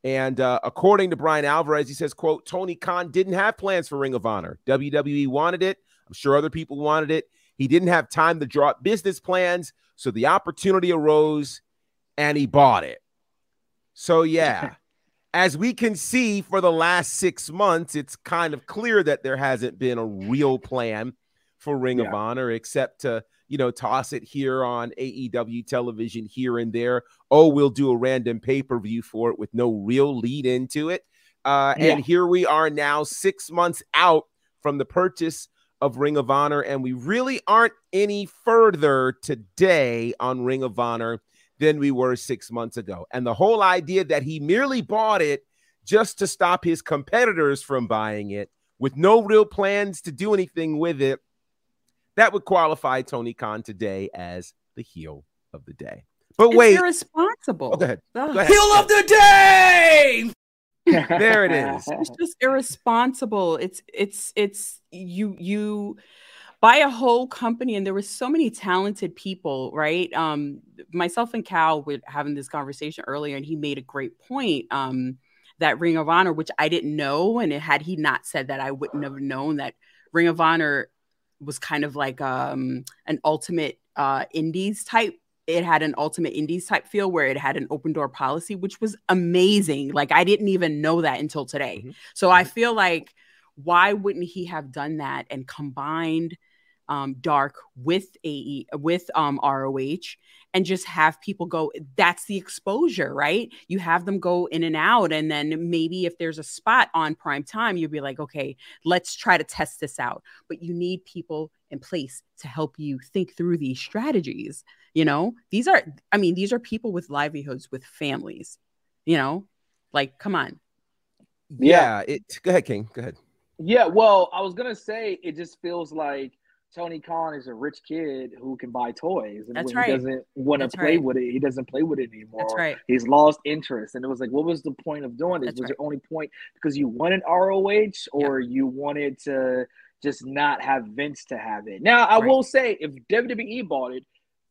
And uh, according to Bryan Alvarez, he says, "quote Tony Khan didn't have plans for Ring of Honor. WWE wanted it. I'm sure other people wanted it. He didn't have time to draw up business plans, so the opportunity arose, and he bought it. So yeah." [LAUGHS] As we can see for the last six months, it's kind of clear that there hasn't been a real plan for Ring of Honor, except to you know toss it here on AEW television here and there. Oh, we'll do a random pay per view for it with no real lead into it. Uh, and here we are now, six months out from the purchase of Ring of Honor, and we really aren't any further today on Ring of Honor than we were six months ago. And the whole idea that he merely bought it just to stop his competitors from buying it with no real plans to do anything with it, that would qualify Tony Khan today as the heel of the day. But It's wait, irresponsible. oh, go ahead. Go ahead. Heel of the day. [LAUGHS] There it is. [LAUGHS] it's just irresponsible it's it's it's you you buy a whole company and there were so many talented people right um myself and cal were having this conversation earlier and he made a great point um that ring of honor which i didn't know and had he not said that i wouldn't have known that ring of honor was kind of like um an ultimate uh indies type. It had an ultimate indies type feel where it had an open door policy which was amazing. Like i didn't even know that until today. Mhm. so i feel like why wouldn't he have done that and combined um, dark with ae with um, roh and just have people go that's the exposure right? You have them go in and out and then maybe if there's a spot on prime time you'd be like okay let's try to test this out. But you need people in place to help you think through these strategies you know? These are i mean these are people with livelihoods with families you know? Like come on. Yeah, it go ahead, King. Go ahead. Yeah, well, I was gonna say it just feels like Tony Khan is a rich kid who can buy toys, and That's when right. he doesn't want to play right. with it, he doesn't play with it anymore. that's right He's lost interest, and it was like, what was the point of doing this? That's was right. the only point because you wanted ROH, or you wanted to just not have Vince to have it? Now, I Right. will say, if WWE bought it,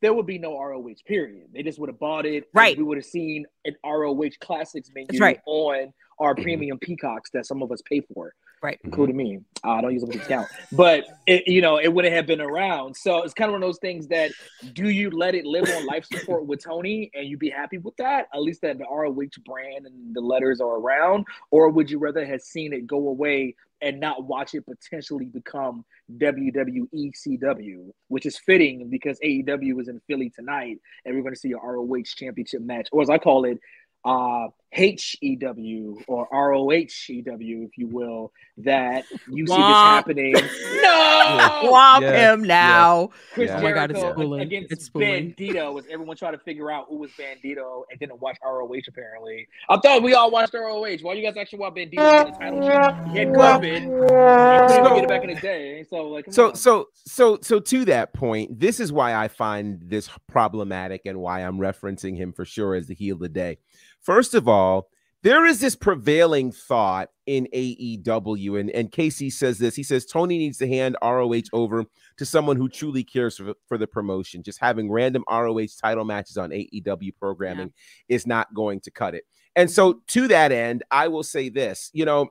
there would be no ROH. Period. They just would have bought it. Right. We would have seen an ROH Classics menu right. on Mhm. [CLEARS THROAT] premium peacocks that some of us pay for Right. including me. Uh, I don't use them to discount, but it, you know, it wouldn't have been around. So it's kind of one of those things that do you let it live on life support with Tony and you'd be happy with that? At least that the ROH brand and the letters are around, or would you rather have seen it go away and not watch it potentially become WWE CW, which is fitting because AEW is in Philly tonight and we're going to see a ROH championship match, or as I call it, uh, HEW or ROHEW, if you will, that you see this happening. [LAUGHS] no, Swap Yeah. him now. Chris Yeah. Oh my God, it's Jericho spooling. against It's spooling. Bandito as everyone trying to figure out who was Bandito and didn't watch ROH apparently. I thought we all watched ROH. Why you guys actually watch Bandito get a title shot? He had Well, COVID. He couldn't so- even get it back in the day. So like, come So on. so so so to that point, this is why I find this problematic and why I'm referencing him for sure as the heel of the day. First of all, there is this prevailing thought in AEW, and, and Casey says this. He says Tony needs to hand ROH over to someone who truly cares for, for the promotion. Just having random ROH title matches on AEW programming is not going to cut it. And so, to that end, I will say this: you know,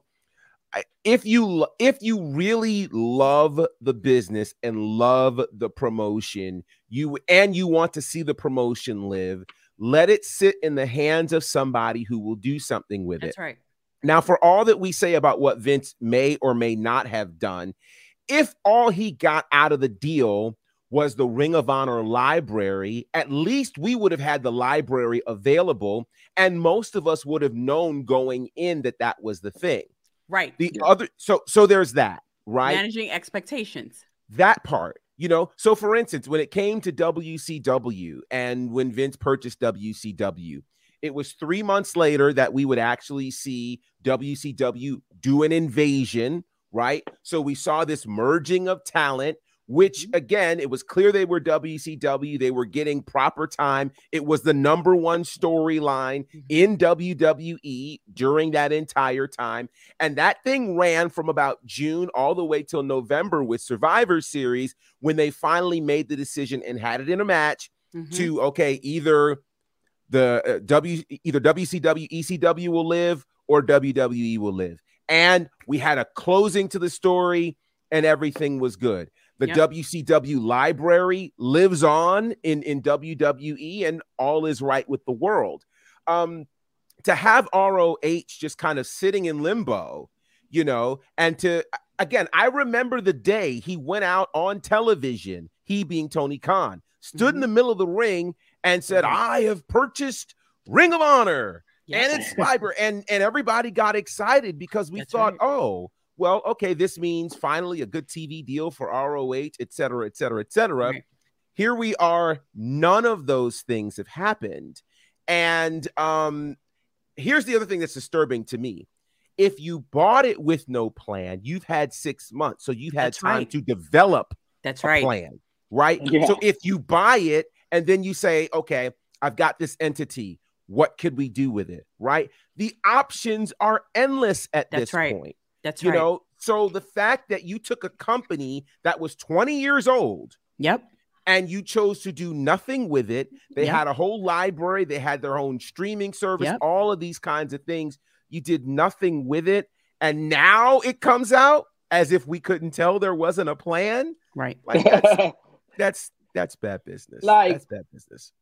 if you if you really love the business and love the promotion you and you want to see the promotion live let it sit in the hands of somebody who will do something with That's it That's right. now for all that we say about what vince may or may not have done if all he got out of the deal was the ring of honor library at least we would have had the library available and most of us would have known going in that that was the thing Right. the Yeah. other so so there's that right Managing expectations. that part you know so for instance when it came to wcw and when vince purchased wcw it was three months later that we would actually see wcw do an invasion right? So we saw this merging of talent which again it was clear they were wcw they were getting proper time it was the number one storyline in wwe during that entire time and that thing ran from about June all the way till November with Survivor Series when they finally made the decision and had it in a match Mhm. to okay, either the uh, W either WCW ECW will live or WWE will live. And we had a closing to the story and everything was good. The Yep. WCW library lives on in in WWE and all is right with the world. Um to have ROH just kind of sitting in limbo, you know, and to again, I remember the day he went out on television, he being Tony Khan, stood in the middle of the ring and said. I have purchased Ring of Honor Yes. and it's library. And and everybody got excited because we That's thought, right. oh, well, okay, this means finally a good TV deal for ROH, et cetera, et cetera, et cetera. Right. Here we are, none of those things have happened. And um here's the other thing that's disturbing to me. If you bought it with no plan, you've had six months. So you've had That's time right. to develop That's a right. plan, right? Yeah. So if you buy it and then you say, okay, I've got this entity, what could we do with it, right? The options are endless at That's this right. point. That's You right. know, so the fact that you took a company that was 20 years old Yep. and you chose to do nothing with it. They Yep. had a whole library, they had their own streaming service, Yep. all of these kinds of things. You did nothing with it. And now it comes out as if we couldn't tell there wasn't a plan. Right. Like that's [LAUGHS] that's that's bad business. Like- that's bad business.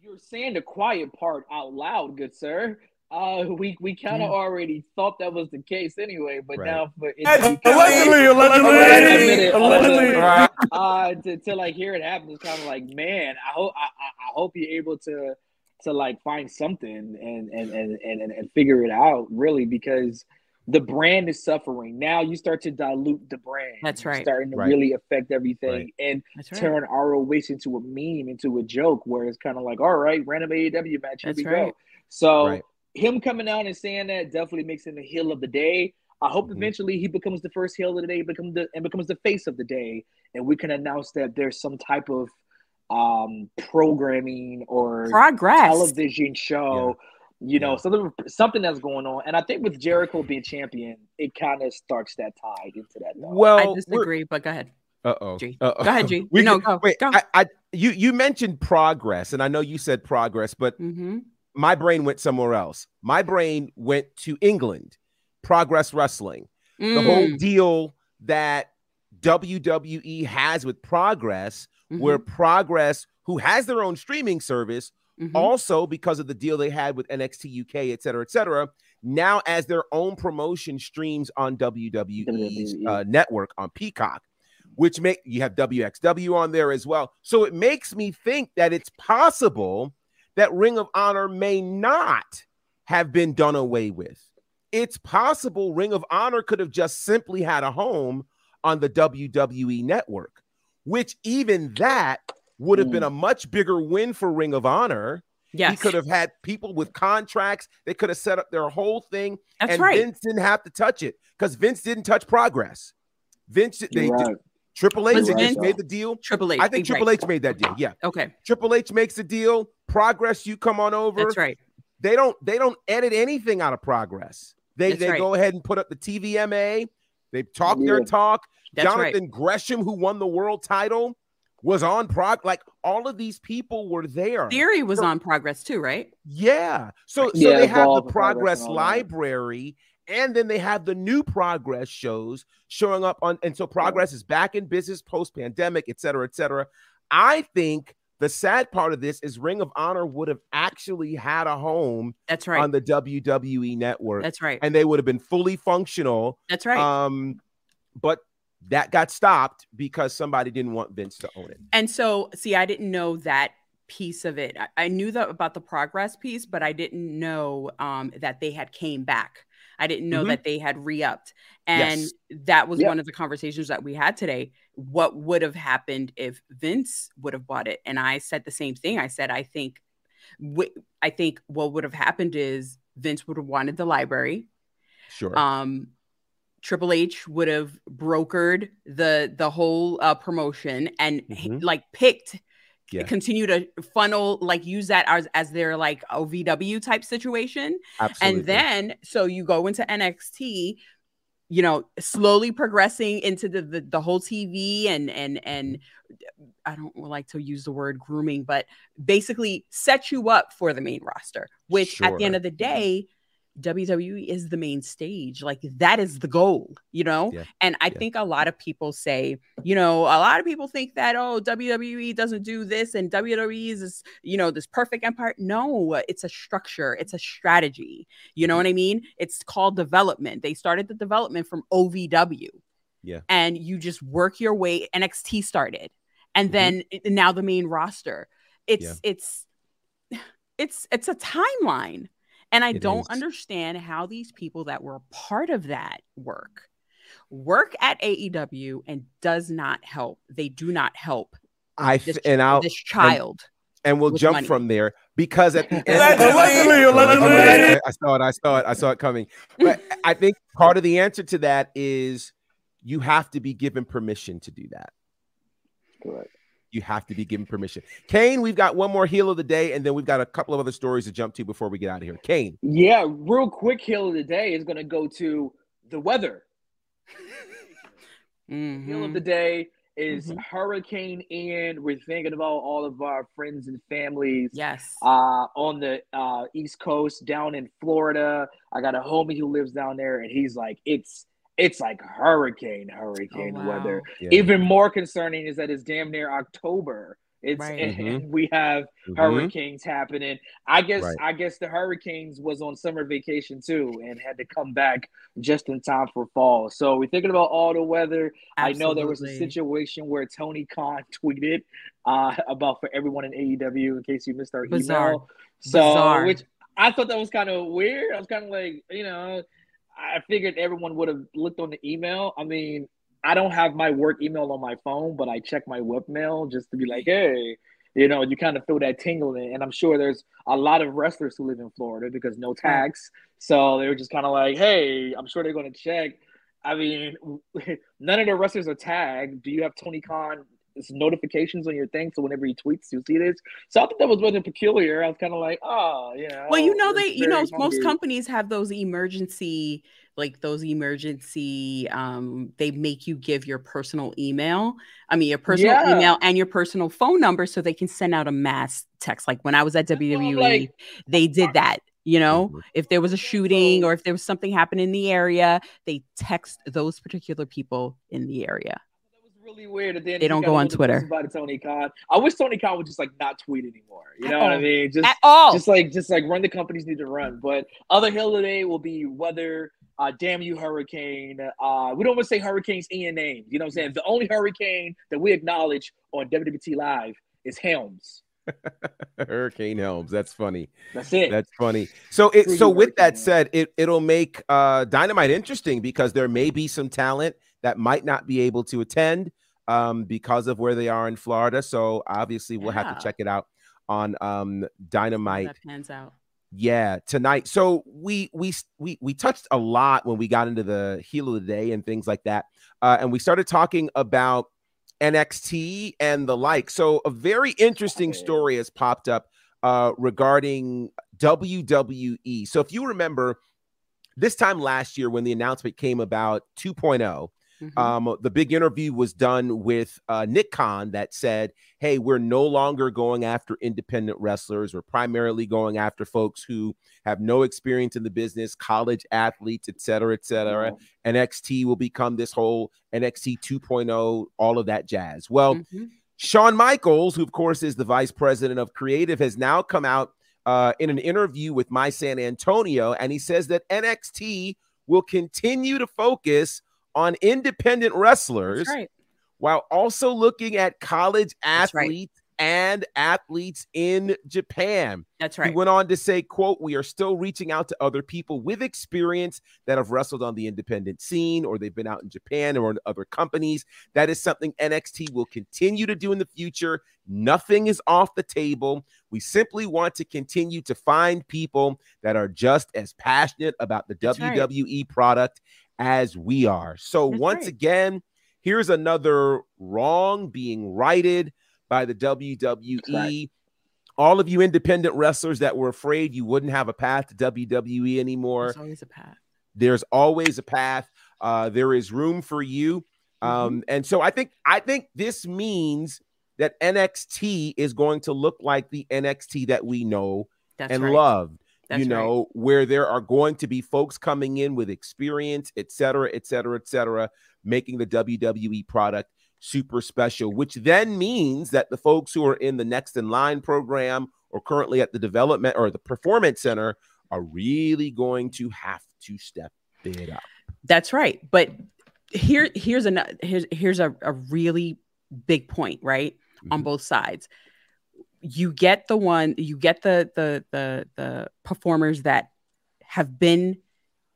You're saying the quiet part out loud, good sir. Uh, we we kind of Yeah. already thought that was the case anyway, but Right. now for it Allegedly, allegedly, allegedly. Right. uh, to, to like hear it happen is kind of like, man, I hope I, I, I hope you're able to to like find something and and and and and, and figure it out really because the brand is suffering. Now you start to dilute the brand. That's It's right. starting to Right. really affect everything Right. and That's right. turn ROH into a meme, into a joke, where it's kind of like, all right, random AEW match, here That's we right. go. So Right. Him coming out and saying that definitely makes him the heel of the day. I hope Mhm. eventually he becomes the first heel of the day, become the and becomes the face of the day, and we can announce that there's some type of um programming or Progress. television show, you know, Yeah. something something that's going on. And I think with Jericho being champion, it kind of starts that tide into that. though. Well, I disagree, but go ahead. Uh-oh. G. Uh-oh. Go ahead, G. [LAUGHS] We No, can- go, Wait, go. I, I you you mentioned progress, and I know you said progress, but Mm-hmm. My brain went somewhere else. My brain went to England, Progress Wrestling, the whole Mm. deal that WWE has with Progress, Mhm. where Progress, who has their own streaming service, Mhm. also because of the deal they had with NXT UK, et cetera, et cetera, now as their own promotion streams on WWE's WWE. uh, network on Peacock, which make you have WXW on there as well. So it makes me think that it's possible that Ring of Honor may not have been done away with. It's possible Ring of Honor could have just simply had a home on the WWE network, which even that would have been a mm. much bigger win for Ring of Honor. yes, He could have had people with contracts. They could have set up their whole thing, that's and right. Vince didn't have to touch it because Vince didn't touch progress. Vince, they right. Triple H Was just made the deal. Triple H. I think right. Triple H made that deal. Yeah, Okay, Triple H makes a deal. Progress, you come on over. that's right. They don't. They don't edit anything out of progress. They That's they right. go ahead and put up the TVMA. They talk their talk. That's right. Jonathan Gresham, who won the world title, was on prog. Like all of these people were there. Theory was on progress too, right? Yeah. So, so Yeah, they have the Progress progress and all that. And then they have the new progress shows showing up on, and so progress is back in business post pandemic, et cetera, et cetera. I think the sad part of this is Ring of Honor would have actually had a home That's right. on the WWE network, that's right. and they would have been fully functional. That's right. Um, but that got stopped because somebody didn't want Vince to own it. And so, see, I didn't know that piece of it. I, I knew that about the progress piece, but I didn't know um, that they had came back. I didn't know Mhm. that they had re-upped, and Yes. that was Yeah. one of the conversations that we had today. What would have happened if Vince would have bought it? And I said the same thing. I said, I think, wi- I think what would have happened is Vince would have wanted the library. Sure. um Triple H would have brokered the the whole uh, promotion and Mhm. like picked Yeah. continue to funnel like use that as as their like OVW type situation Absolutely. and then so you go into NXT you know slowly progressing into the the, the whole TV and and and mm-hmm. I don't like to use the word grooming but basically set you up for the main roster which at the end of the day WWE is the main stage. Like that is the goal, you know? Yeah. And I Yeah. think a lot of people say, you know, a lot of people think that, oh, WWE doesn't do this and WWE is, this, you know, this perfect empire. No, it's a structure, it's a strategy. You know what I mean? It's called development. They started the development from OVW. Yeah. And you just work your way. NXT started. And Mhm. then now the main roster. It's, it's, [SIGHS] it's, it's a timeline. And I It don't is. understand how these people that were part of that work work at AEW and does not help. They do not help I this, f- and I'll this child. and we'll jump money. from there because at the [LAUGHS] end, Allegedly, allegedly. I, I saw it. I saw it. I saw it coming. But [LAUGHS] I think part of the answer to that is you have to be given permission to do that. Correct. You have to be given permission. Cain, we've got one more heel of the day, and then we've got a couple of other stories to jump to before we get out of here. Cain, Yeah, real quick hill of the day is going to go to the weather. [LAUGHS] Hill of Mhm. the day is Mhm. Hurricane Ian. We're thinking about all of our friends and families Yes. uh, on the uh, East Coast, down in Florida. I got a homie who lives down there, and he's like, it's it's like hurricane, hurricane Oh, wow. weather. Yeah. Even more concerning is that it's damn near October. It's Right. and Mhm. we have Mhm. hurricanes happening. I guess Right. I guess the hurricanes was on summer vacation too and had to come back just in time for fall. So we're thinking about all the weather. I know there was a situation where Tony Khan [LAUGHS] tweeted uh, about for everyone in AEW in case you missed our Bizarre. email. So Bizarre. which I thought that was kind of weird. I was kind of like, you know, I figured everyone would have looked on the email. I mean, I don't have my work email on my phone, but I check my web mail just to be like, hey, you know, you kind of feel that tingle in. And I'm sure there's a lot of wrestlers who live in Florida because no tax. So they were just kind of like, hey, I'm sure they're going to check. I mean, [LAUGHS] none of the wrestlers are tagged. Do you have Tony Khan it's notifications on your thing, so whenever he tweets, you'll see this. So I thought that was really peculiar. I was kind of like, oh, yeah. Well, you know, they, you know, very most companies have those emergency, like those emergency, um, they make you give your personal email. I mean, your personal Yeah. email and your personal phone number so they can send out a mass text. Like when I was at what I'm WWE, like. they did that. You know, Mhm. if there was a shooting or if there was something happening in the area, they text those particular people in the area. That was really weird. And then They don't go on Twitter. About Tony Khan. I wish Tony Khan would just like not tweet anymore. You At know what I mean? Just At all. just like just like run the companies need to run. But other hill today will be weather. Uh, damn you, hurricane. Uh, we don't want to say hurricanes in your name. You know what I'm saying? The only hurricane that we acknowledge on WWT Live is Helms. [LAUGHS] Hurricane Helms. That's funny. That's it. That's funny. So it so you, with that said, it it'll make uh Dynamite interesting because there may be some talent that might not be able to attend um because of where they are in Florida. So obviously we'll have to check it out on um Dynamite. that pans out. Yeah, tonight. So we we we we touched a lot when we got into the heel of the day and things like that. Uh and we started talking about NXT and the like. So a very interesting story has popped up uh regarding WWE. So if you remember this time last year when the announcement came about 2.0, Mhm. um, the big interview was done with uh, Nick Khan that said, Hey, we're no longer going after independent wrestlers. We're primarily going after folks who have no experience in the business, college athletes, et cetera, et cetera. NXT will become this whole NXT 2.0, all of that jazz. Well, Mhm. Shawn Michaels, who of course is the vice president of creative, has now come out uh, in an interview with My San Antonio, and he says that NXT will continue to focus on independent wrestlers right. while also looking at college That's right. athletes and athletes in Japan. That's right. He went on to say, quote, we are still reaching out to other people with experience that have wrestled on the independent scene or they've been out in Japan or in other companies. That is something NXT will continue to do in the future. Nothing is off the table. We simply want to continue to find people that are just as passionate about the That's right. WWE product as we are. So That's once right. again, here's another wrong being righted by the WWE. Right. All of you independent wrestlers that were afraid you wouldn't have a path to WWE anymore, There's always a path. there's always a path. Uh, there is room for you. Mm-hmm. Um, and so I think I think this means that NXT is going to look like the NXT that we know That's and right. loved. That's you know, where there are going to be folks coming in with experience, et cetera, et cetera, et cetera, making the WWE product super special, which then means that the folks who are in the next in line program or currently at the development or the performance center are really going to have to step it up. That's right. But here, here's a here's here's a, a really big point, right? On Mhm. both sides. You get the one, you get the the the the performers that have been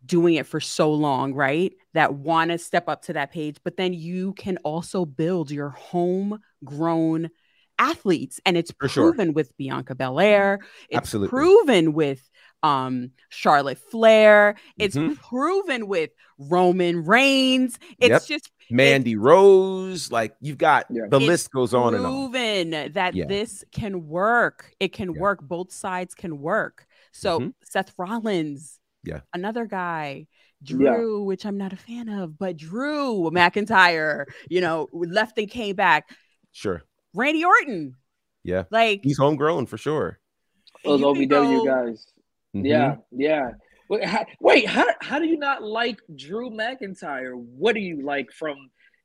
doing it for so long, right? That want to step up to that page, but then you can also build your homegrown athletes. And it's For sure. proven with Bianca Belair. It's Absolutely. proven with um Charlotte Flair. It's Mhm. proven with Roman Reigns. It's Yep. just Mandy Rose, like you've got Yeah. the It's list goes on and on. proven that Yeah. this can work. It can Yeah. work. Both sides can work. So Mhm. Seth Rollins, Yeah. another guy, Yeah. Drew, which I'm not a fan of, but Drew McIntyre, you know, left and came back. Sure. Randy Orton, Yeah. like He's homegrown for sure. Those you OVW go- guys. Mhm. Yeah, yeah. Wait, how, wait, how how do you not like Drew McIntyre? What do you like from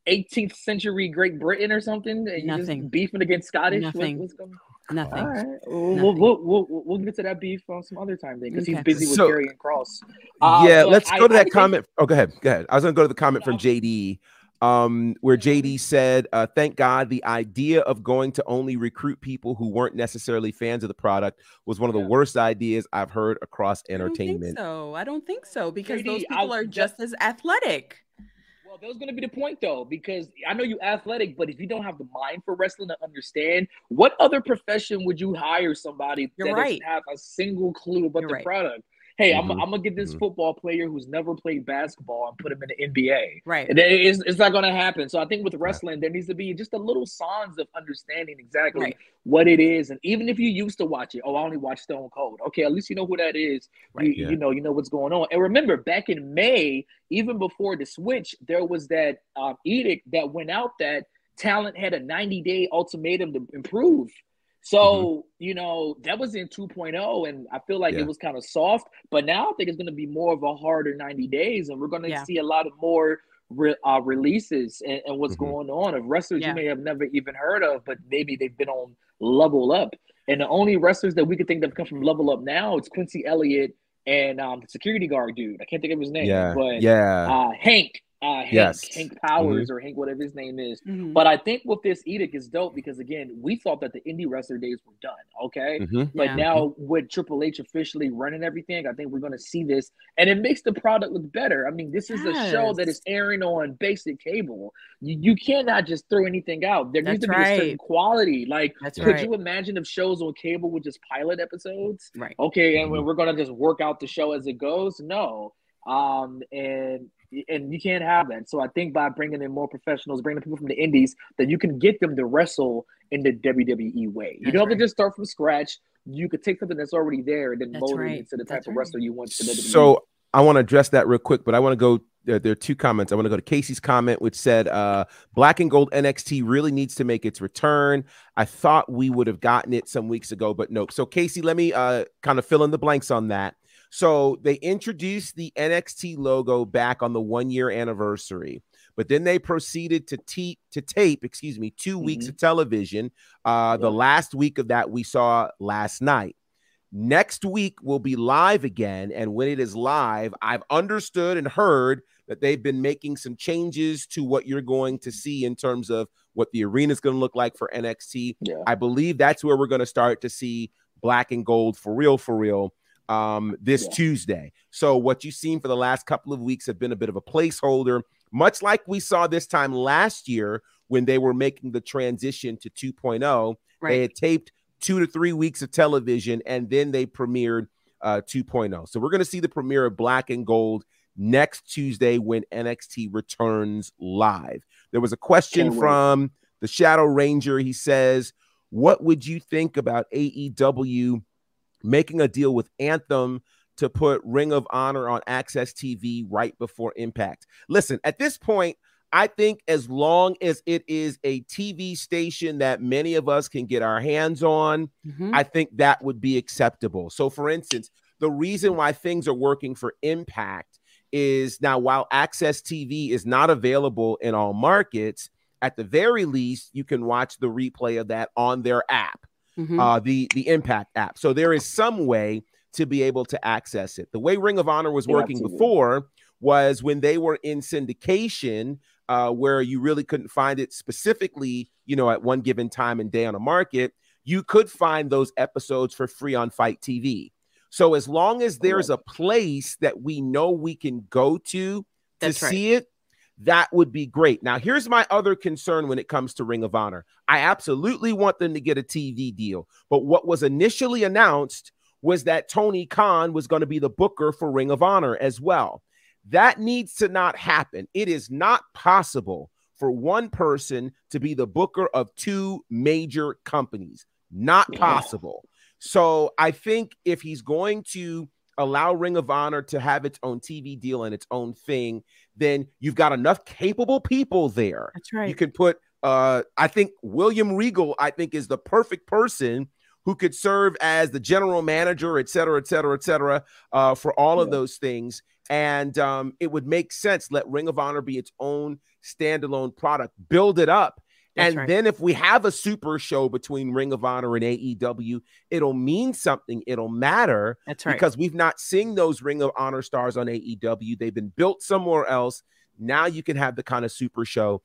18th century Great Britain or something? And you just Nothing. beefing against Scottish? What- Nothing. what's going nothing. All right, we'll, Nothing. we'll, we'll, we'll, we'll get to that beef on some other time then because he's busy with So- Karrion Cross. Uh, yeah, let's go to I that think- comment. Oh, go ahead. Go ahead. I was going to go to the comment from Yeah. JD, um, where JD said, uh, "Thank God the idea of going to only recruit people who weren't necessarily fans of the product was one of the Yeah. worst ideas I've heard across I don't think entertainment." so. I don't think so because JD, those I- people are that- just as athletic. Well, that was going to be the point, though, because I know you athletic, but if you don't have the mind for wrestling to understand, what other profession would you hire somebody You're that right. doesn't have a single clue about You're the right. product? Hey, I'm, Mhm. I'm gonna get this Mhm. football player who's never played basketball and put him in the NBA. Right. And it- it's, it's not gonna happen. So I think with wrestling, there needs to be just a little signs of understanding exactly Right. what it is. And even if you used to watch it, oh, I only watch Stone Cold. Okay, at least you know who that is. Right. You, Yeah. you know, you know what's going on. And remember, back in May, even before the switch, there was that um, edict that went out that talent had a 90 day ultimatum to improve. So, you know, that was in 2.0, and I feel like Yeah. it was kind of soft, but now I think it's going to be more of a harder 90 days, and we're going to Yeah. see a lot of more re- uh, releases and, and what's Mhm. going on of wrestlers Yeah. you may have never even heard of, but maybe they've been on Level Up. And the only wrestlers that we could think that have come from Level Up now is Quincy Elliott and um, the security guard dude. I can't think of his name, Yeah. but Yeah. uh, Hank, uh, Hank, Yes. Mm-hmm. Hank Powers or Hank, whatever his name is. Mhm. But I think with this edict is dope because again, we thought that the indie wrestler days were done. Okay. Mhm. But Yeah. now with Triple H officially running everything, I think we're gonna see this and it makes the product look better. I mean, this is a show that is airing on basic cable. You, you cannot just throw anything out. There needs That's to be a certain quality. Like That's could right. you imagine if shows on cable were just pilot episodes? Right. okay and Mhm. we're gonna just work out the show as it goes no um and and you can't have that so i think by bringing in more professionals bringing people from the indies that you can get them to wrestle in the wwe way you don't have to just start from scratch you could take something that's already there and then That's mold right. it into the type That's of right. wrestler you want to WWE. So I want to address that real quick, but I want to go. There, there are two comments. I want to go to Casey's comment, which said, uh, "Black and Gold NXT really needs to make its return." I thought we would have gotten it some weeks ago, but nope. So Casey, let me uh, kind of fill in the blanks on that. So they introduced the NXT logo back on the one year anniversary, but then they proceeded to te- to tape, excuse me, 2 weeks Mhm. of television. Uh, The last week of that we saw last night. Next week will be live again. And when it is live, I've understood and heard that they've been making some changes to what you're going to see in terms of what the arena is going to look like for NXT. yeah I believe that's where we're going to start to see black and gold for real, for real um, this Yeah. Tuesday. So, what you've seen for the last couple of weeks have been a bit of a placeholder, much like we saw this time last year when they were making the transition to 2.0. They had taped two to three weeks of television and then they premiered uh, 2.0. So, we're going to see the premiere of Black and Gold next Tuesday when NXT returns live. There was a question from the Shadow Ranger. He says, What would you think about AEW making a deal with Anthem to put Ring of Honor on AXS TV right before Impact? Listen, at this point, I think as long as it is a TV station that many of us can get our hands on, Mhm. I think that would be acceptable. So, for instance, the reason why things are working for Impact is now while AXS TV is not available in all markets, at the very least, you can watch the replay of that on their app, Mhm. uh, the the Impact app. So there is some way to be able to access it. The way Ring of Honor was working absolutely. before was when they were in syndication, uh, where you really couldn't find it specifically, you know, at one given time and day on a market. You could find those episodes for free on FITE TV. So as long as there's a place that we know we can go to That's to right. see it, that would be great. Now, here's my other concern when it comes to Ring of Honor. I absolutely want them to get a TV deal, but what was initially announced was that Tony Khan was going to be the booker for Ring of Honor as well. That needs to not happen. It is not possible for one person to be the booker of two major companies. Not Yeah. possible. So I think if he's going to allow Ring of Honor to have its own TV deal and its own thing, then you've got enough capable people there. That's right. You can put uh I think William Regal, I think, is the perfect person who could serve as the general manager, et cetera, et cetera, et cetera, uh, for all of those things. And um, it would make sense. Let Ring of Honor be its own standalone product, build it up. That's and right. then if we have a super show between Ring of Honor and AEW, it'll mean something. It'll matter That's right. because we've not seen those Ring of Honor stars on AEW. They've been built somewhere else. Now you can have the kind of super show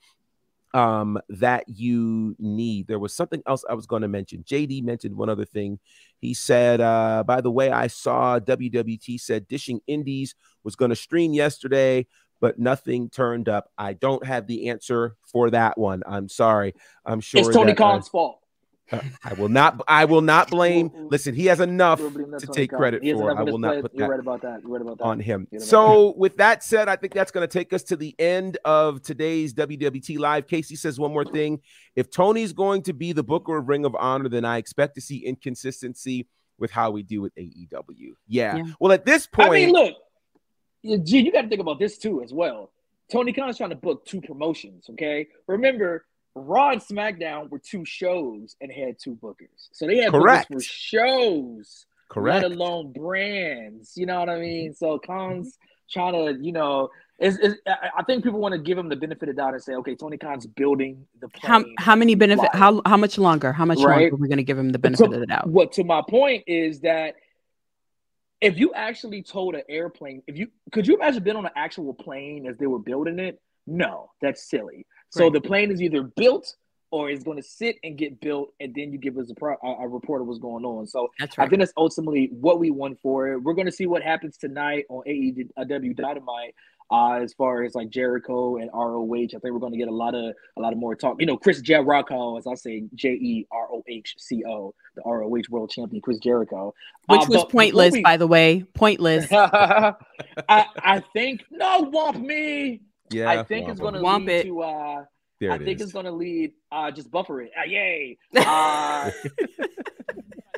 um that you need. There was something else I was going to mention. JD mentioned one other thing. He said, uh, by the way, I saw WWT said dishing indies was going to stream yesterday, but nothing turned up. I don't have the answer for that one. I'm sorry. I'm sure it's Tony that, uh, Khan's fault. I will not. I will not [LAUGHS] blame. Listen, he has enough that to take Khan. credit for. I will not put that right about that. Right that. on him. You're right about So, [LAUGHS] with that said, I think that's going to take us to the end of today's WWT Live. Casey says one more thing. If Tony's going to be the Booker of Ring of Honor, then I expect to see inconsistency with how we do with AEW. Yeah. Yeah. Well, at this point, I mean, look, yeah, G, you got to think about this too as well. Tony Khan's trying to book two promotions. Okay, remember, Raw and SmackDown were two shows and had two bookers, so they had Correct. bookers for shows, correct. let alone brands. You know what I mean? Mm-hmm. So Khan's trying to, you know, is is I I think people want to give him the benefit of doubt and say, okay, Tony Khan's building the How plane. how many benefit? Live. How how much longer? How much Right. longer are we going to give him the benefit So, of the doubt? What to my point is that if you actually told an airplane, if you could you imagine being on an actual plane as they were building it? No, that's silly. So Right. the plane is either built or is going to sit and get built, and then you give us a, pro- a, a report of what's going on. So That's I think that's ultimately what we want for it. We're going to see what happens tonight on AEW uh, Dynamite. Uh, as far as like Jericho and ROH, I think we're going to get a lot of a lot of more talk. You know, Chris Jericho, as I say, J E R O H C O, the ROH World Champion, Chris Jericho, Which Uh, was pointless, we- by the way. Pointless. [LAUGHS] I, I think no, womp me. yeah. I think it's going to lead it. to. Uh, There I it think is. it's going to lead. Uh, just buffer it. Uh, yay. [LAUGHS] Uh, I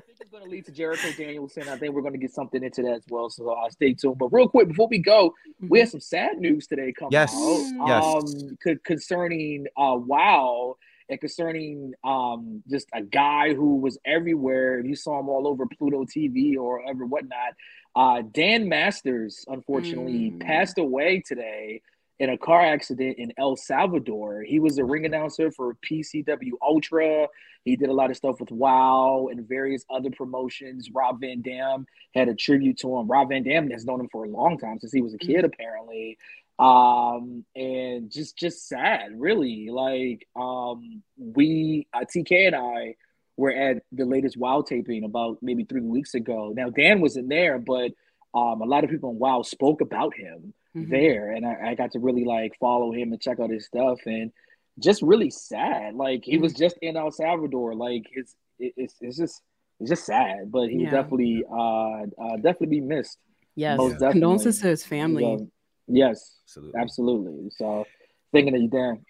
think it's going to lead to Jericho Danielson. I think we're going to get something into that as well. So uh, stay tuned. But real quick, before we go, we had some sad news today come Yes, out. yes. Um, co- concerning uh, Wow and concerning um just a guy who was everywhere. You saw him all over Pluto TV or ever whatnot. Uh, Dan Masters, unfortunately, Mm. passed away today in a car accident in El Salvador. He was a ring announcer for PCW Ultra. He did a lot of stuff with WoW and various other promotions. Rob Van Dam had a tribute to him. Rob Van Dam has known him for a long time since he was a kid, apparently. Um, and just just sad, really. Like, um, we uh, TK and I were at the latest WoW taping about maybe three weeks ago. Now Dan wasn't there, but um, a lot of people in WoW spoke about him Mhm. there, and I, I got to really like follow him and check out his stuff, and just really sad. Like he was just in El Salvador. Like it's it, it's it's just it's just sad, but he Yeah. definitely uh, uh definitely be missed. Yes. Most definitely. Condolences to his family. So, yes, Absolutely. absolutely. So thinking of you, Dan.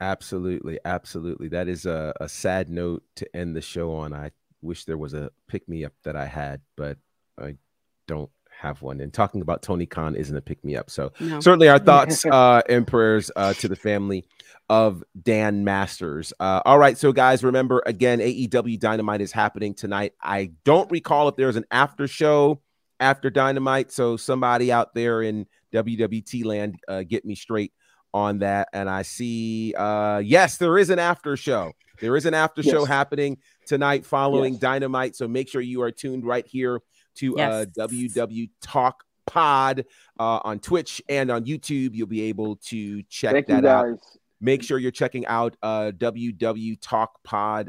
Absolutely, absolutely. That is a, a sad note to end the show on. I wish there was a pick me up that I had, but I don't have one. And talking about Tony Khan isn't a pick me up. So No. certainly our [LAUGHS] thoughts uh, and prayers uh, to the family of Dan Masters. Uh, all right, so guys, remember again, AEW Dynamite is happening tonight. I don't recall if there's an after show after Dynamite, so somebody out there in WWT land, uh, get me straight on that. And I see, uh, yes, there is an after show. There is an after show happening tonight following Yes. Dynamite. So make sure you are tuned right here to uh, Yes. WW Talk Pod uh, on Twitch and on YouTube. You'll be able to check Thank that out. Make sure you're checking out uh, www.talkpod.com.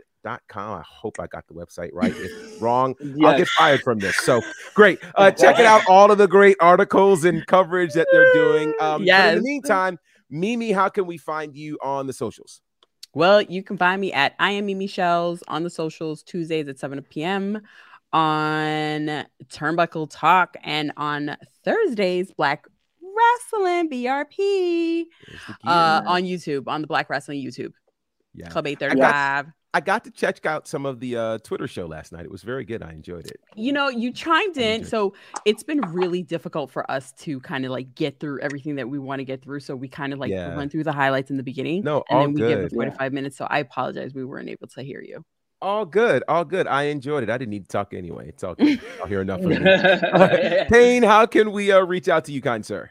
I hope I got the website right. If [LAUGHS] wrong, I'll get fired from this. So great. Uh, checking out all of the great articles and coverage that they're doing. Um, but in the meantime, Mimi, how can we find you on the socials? Well, you can find me at I am Mimi Chelles on the socials Tuesdays at 7 p.m. on Turnbuckle Talk and on Thursdays Black Wrestling BRP uh, on YouTube on the Black Wrestling YouTube yeah. Club 835. I got to check out some of the uh, Twitter show last night. It was very good. I enjoyed it. You know, you chimed in, so it's been really difficult for us to kind of like get through everything that we want to get through. So we kind of like Yeah. run through the highlights in the beginning, No, and then we give good. the 45 minutes. So I apologize, we weren't able to hear you. All good. All good. I enjoyed it. I didn't need to talk anyway. It's all good. [LAUGHS] I'll hear enough of it. Cain, [LAUGHS] how can we uh, reach out to you, kind sir?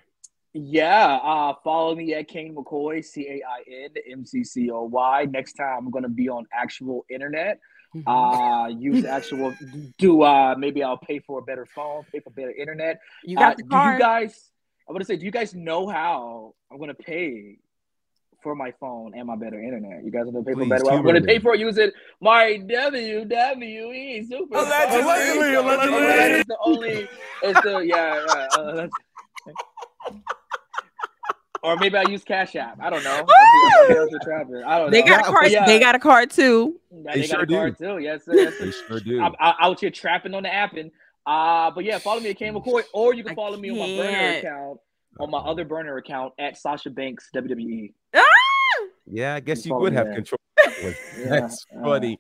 Yeah, uh, follow me at Cain McCoy, C A I N M C C O Y. Next time I'm gonna be on actual internet. Mhm. Uh, use actual do uh maybe I'll pay for a better phone, pay for better internet. you got Uh, the do card. you guys? I'm gonna say, do you guys know how I'm gonna pay for my phone and my better internet? You guys are gonna pay for Please, better. I'm gonna pay for it using my WWE super. Allegedly, allegedly. allegedly It's the only. It's the yeah. yeah uh, that's- [LAUGHS] or maybe I use Cash App. I don't know. I'll be- I'll be a trapper. I don't They know. got a card. yeah. They got a card too. Yeah, They they, got sure a card too. Yes, sir. Yes, sir. They sure do. I'm, I'm out here trapping on the app and uh but yeah, follow me at Cain McCoy, or you can follow me on my burner account on my other burner account at Sasha Banks. WWE. Yeah, I guess You you would have control. [LAUGHS] Yeah, That's uh, funny.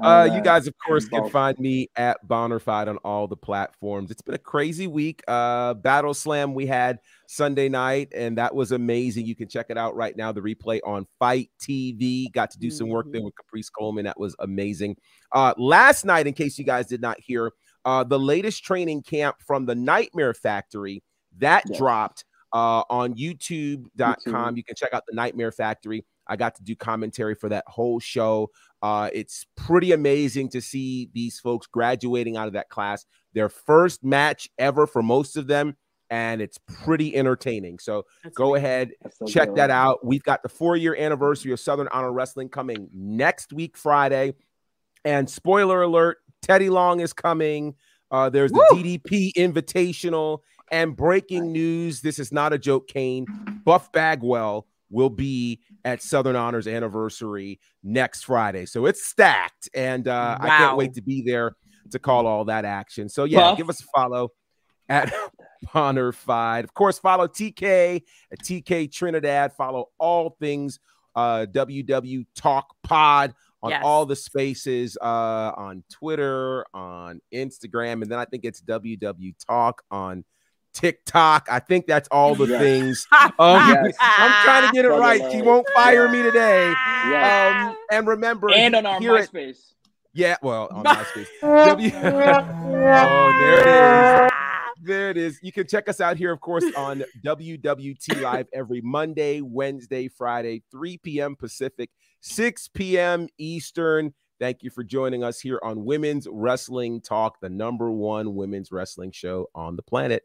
Uh, you guys, of course, can find me at Bonnerfide on all the platforms. It's been a crazy week. Uh, Battle Slam we had Sunday night, and that was amazing. You can check it out right now. The replay on FITE TV. Got to do some work there with Caprice Coleman. That was amazing. Uh, last night, in case you guys did not hear, uh, the latest training camp from the Nightmare Factory that Yes. dropped uh, on YouTube.com. YouTube. You can check out the Nightmare Factory. I got to do commentary for that whole show. Uh, it's pretty amazing to see these folks graduating out of that class, their first match ever for most of them, and it's pretty entertaining. So That's go ahead, so check good. that out. We've got the four year anniversary of Southern Honor Wrestling coming next week, Friday. And spoiler alert, Teddy Long is coming. Uh, there's the Woo! DDP Invitational. And breaking news this is not a joke, Cain. Buff Bagwell will be at Southern Honors anniversary next Friday. So it's stacked. And uh, I can't wait to be there to call all that action. So yeah, Buff. give us a follow at [LAUGHS] Bonnerfide. Of course, follow TK at TK Trinidad. Follow all things uh, WW Talk Pod on Yes. all the spaces uh, on Twitter, on Instagram, and then I think it's WW Talk on TikTok. I think that's all the Yes. things. [LAUGHS] Um, Yes. I'm trying to get it Brother right. She Love. won't fire me today. Yeah. Um, and remember, and on our hear it- MySpace. yeah, well, on [LAUGHS] MySpace. W- [LAUGHS] oh, there it is. There it is. You can check us out here, of course, on WWT Live every Monday, Wednesday, Friday, 3 p.m. Pacific, 6 p.m. Eastern. Thank you for joining us here on Women's Wrestling Talk, the number one women's wrestling show on the planet.